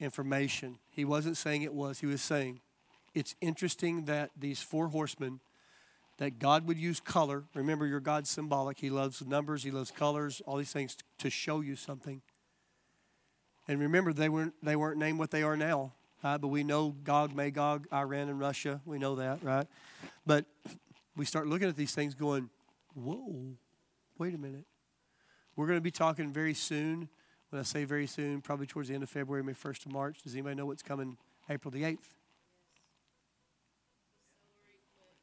information? He wasn't saying it was, he was saying, it's interesting that these four horsemen, that God would use color. Remember, your God's symbolic. He loves numbers, He loves colors, all these things to show you something. And remember, they weren't, they weren't named what they are now, right? But we know Gog, Magog, Iran, and Russia. We know that, right? But we start looking at these things going, whoa, wait a minute. We're going to be talking very soon. When I say very soon, probably towards the end of February, May 1st of March. Does anybody know what's coming April the 8th?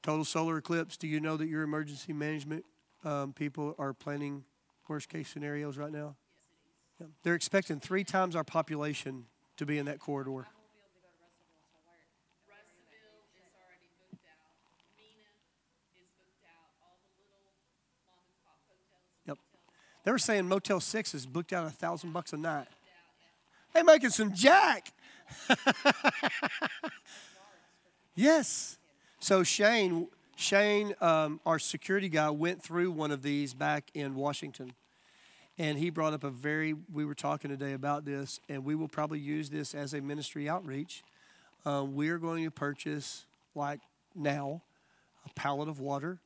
Total solar eclipse. Do you know that your emergency management um, people are planning worst case scenarios right now? They're expecting three times our population to be in that corridor. Yep. They were saying Motel 6 is booked out a thousand bucks a night. They making some jack. yes. So Shane, Shane, um, our security guy, went through one of these back in Washington, and he brought up a very. We were talking today about this, and we will probably use this as a ministry outreach. Um, we are going to purchase, like now, a pallet of water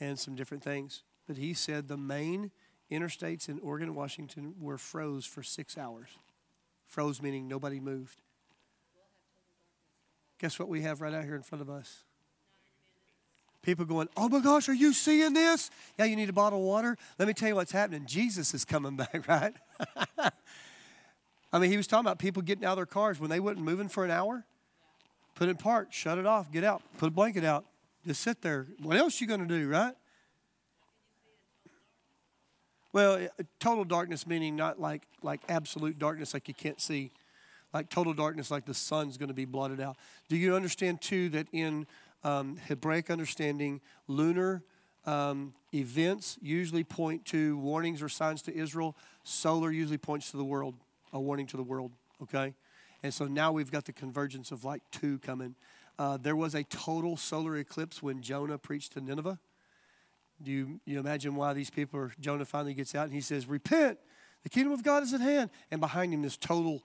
and some different things. But he said the main interstates in Oregon and Washington were froze for six hours. Froze meaning nobody moved. Guess what we have right out here in front of us? People going, oh my gosh, are you seeing this? Yeah, you need a bottle of water. Let me tell you what's happening. Jesus is coming back, right? I mean, he was talking about people getting out of their cars when they wasn't moving for an hour. Put in park, shut it off, get out, put a blanket out, just sit there. What else you going to do, right? Well, eh, total darkness meaning not like like absolute darkness, like you can't see, like total darkness, like the sun's going to be blotted out. Do you understand too that in um, Hebraic understanding, lunar um, events usually point to warnings or signs to Israel. Solar usually points to the world, a warning to the world, okay? And so now we've got the convergence of like two coming. Uh, there was a total solar eclipse when Jonah preached to Nineveh. Do you, you imagine why these people are, Jonah finally gets out and he says, Repent, The kingdom of God is at hand. And behind him, this total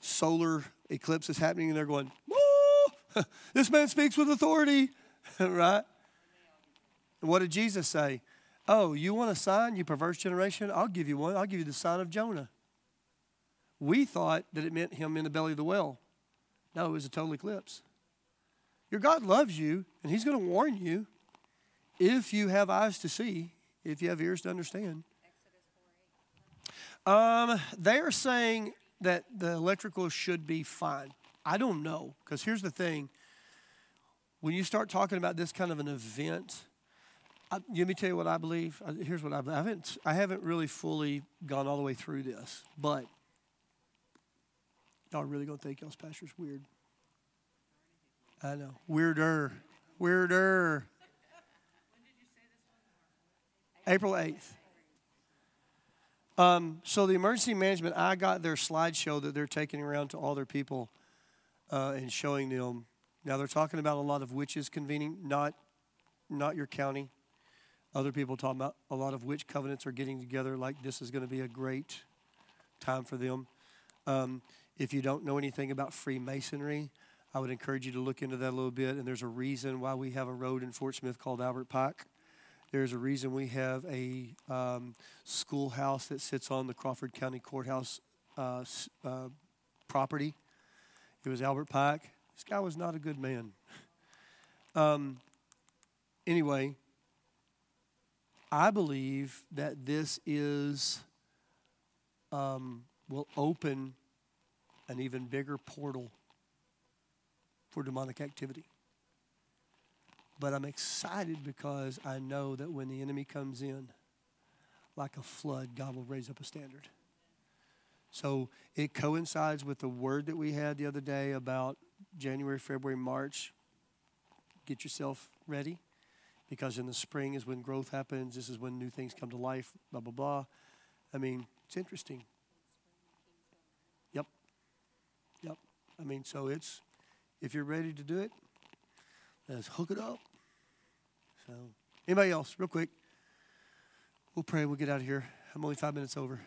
solar eclipse is happening, and they're going! This man speaks with authority, right? And what did Jesus say? Oh, you want a sign, you perverse generation? I'll give you one. I'll give you the sign of Jonah. We thought that it meant him in the belly of the well. No, it was a total eclipse. Your God loves you, and He's going to warn you if you have eyes to see, if you have ears to understand. Um, they are saying that the electrical should be fine. I don't know, because here's the thing. When you start talking about this kind of an event, I, let me tell you what I believe. Here's what I believe. I haven't, I haven't really fully gone all the way through this, but y'all really gonna think y'all's pastor's weird. I know. Weirder. Weirder. April 8th. Um, so the emergency management, I got their slideshow that they're taking around to all their people uh, and showing them. Now they're talking about a lot of witches convening, not not your county. Other people talking about a lot of witch covenants are getting together. Like this is going to be a great time for them. Um, if you don't know anything about Freemasonry, I would encourage you to look into that a little bit. And there's a reason why we have a road in Fort Smith called Albert Pike. There's a reason we have a um, schoolhouse that sits on the Crawford County Courthouse uh, uh, property. It was Albert Pike. This guy was not a good man. Um, anyway, I believe that this is um, will open an even bigger portal for demonic activity. But I'm excited because I know that when the enemy comes in, like a flood, God will raise up a standard. So it coincides with the word that we had the other day about January, February, March. Get yourself ready because in the spring is when growth happens. This is when new things come to life, blah, blah, blah. I mean, it's interesting. Yep. Yep. I mean, so it's, if you're ready to do it, let's hook it up. So, anybody else, real quick? We'll pray. We'll get out of here. I'm only five minutes over.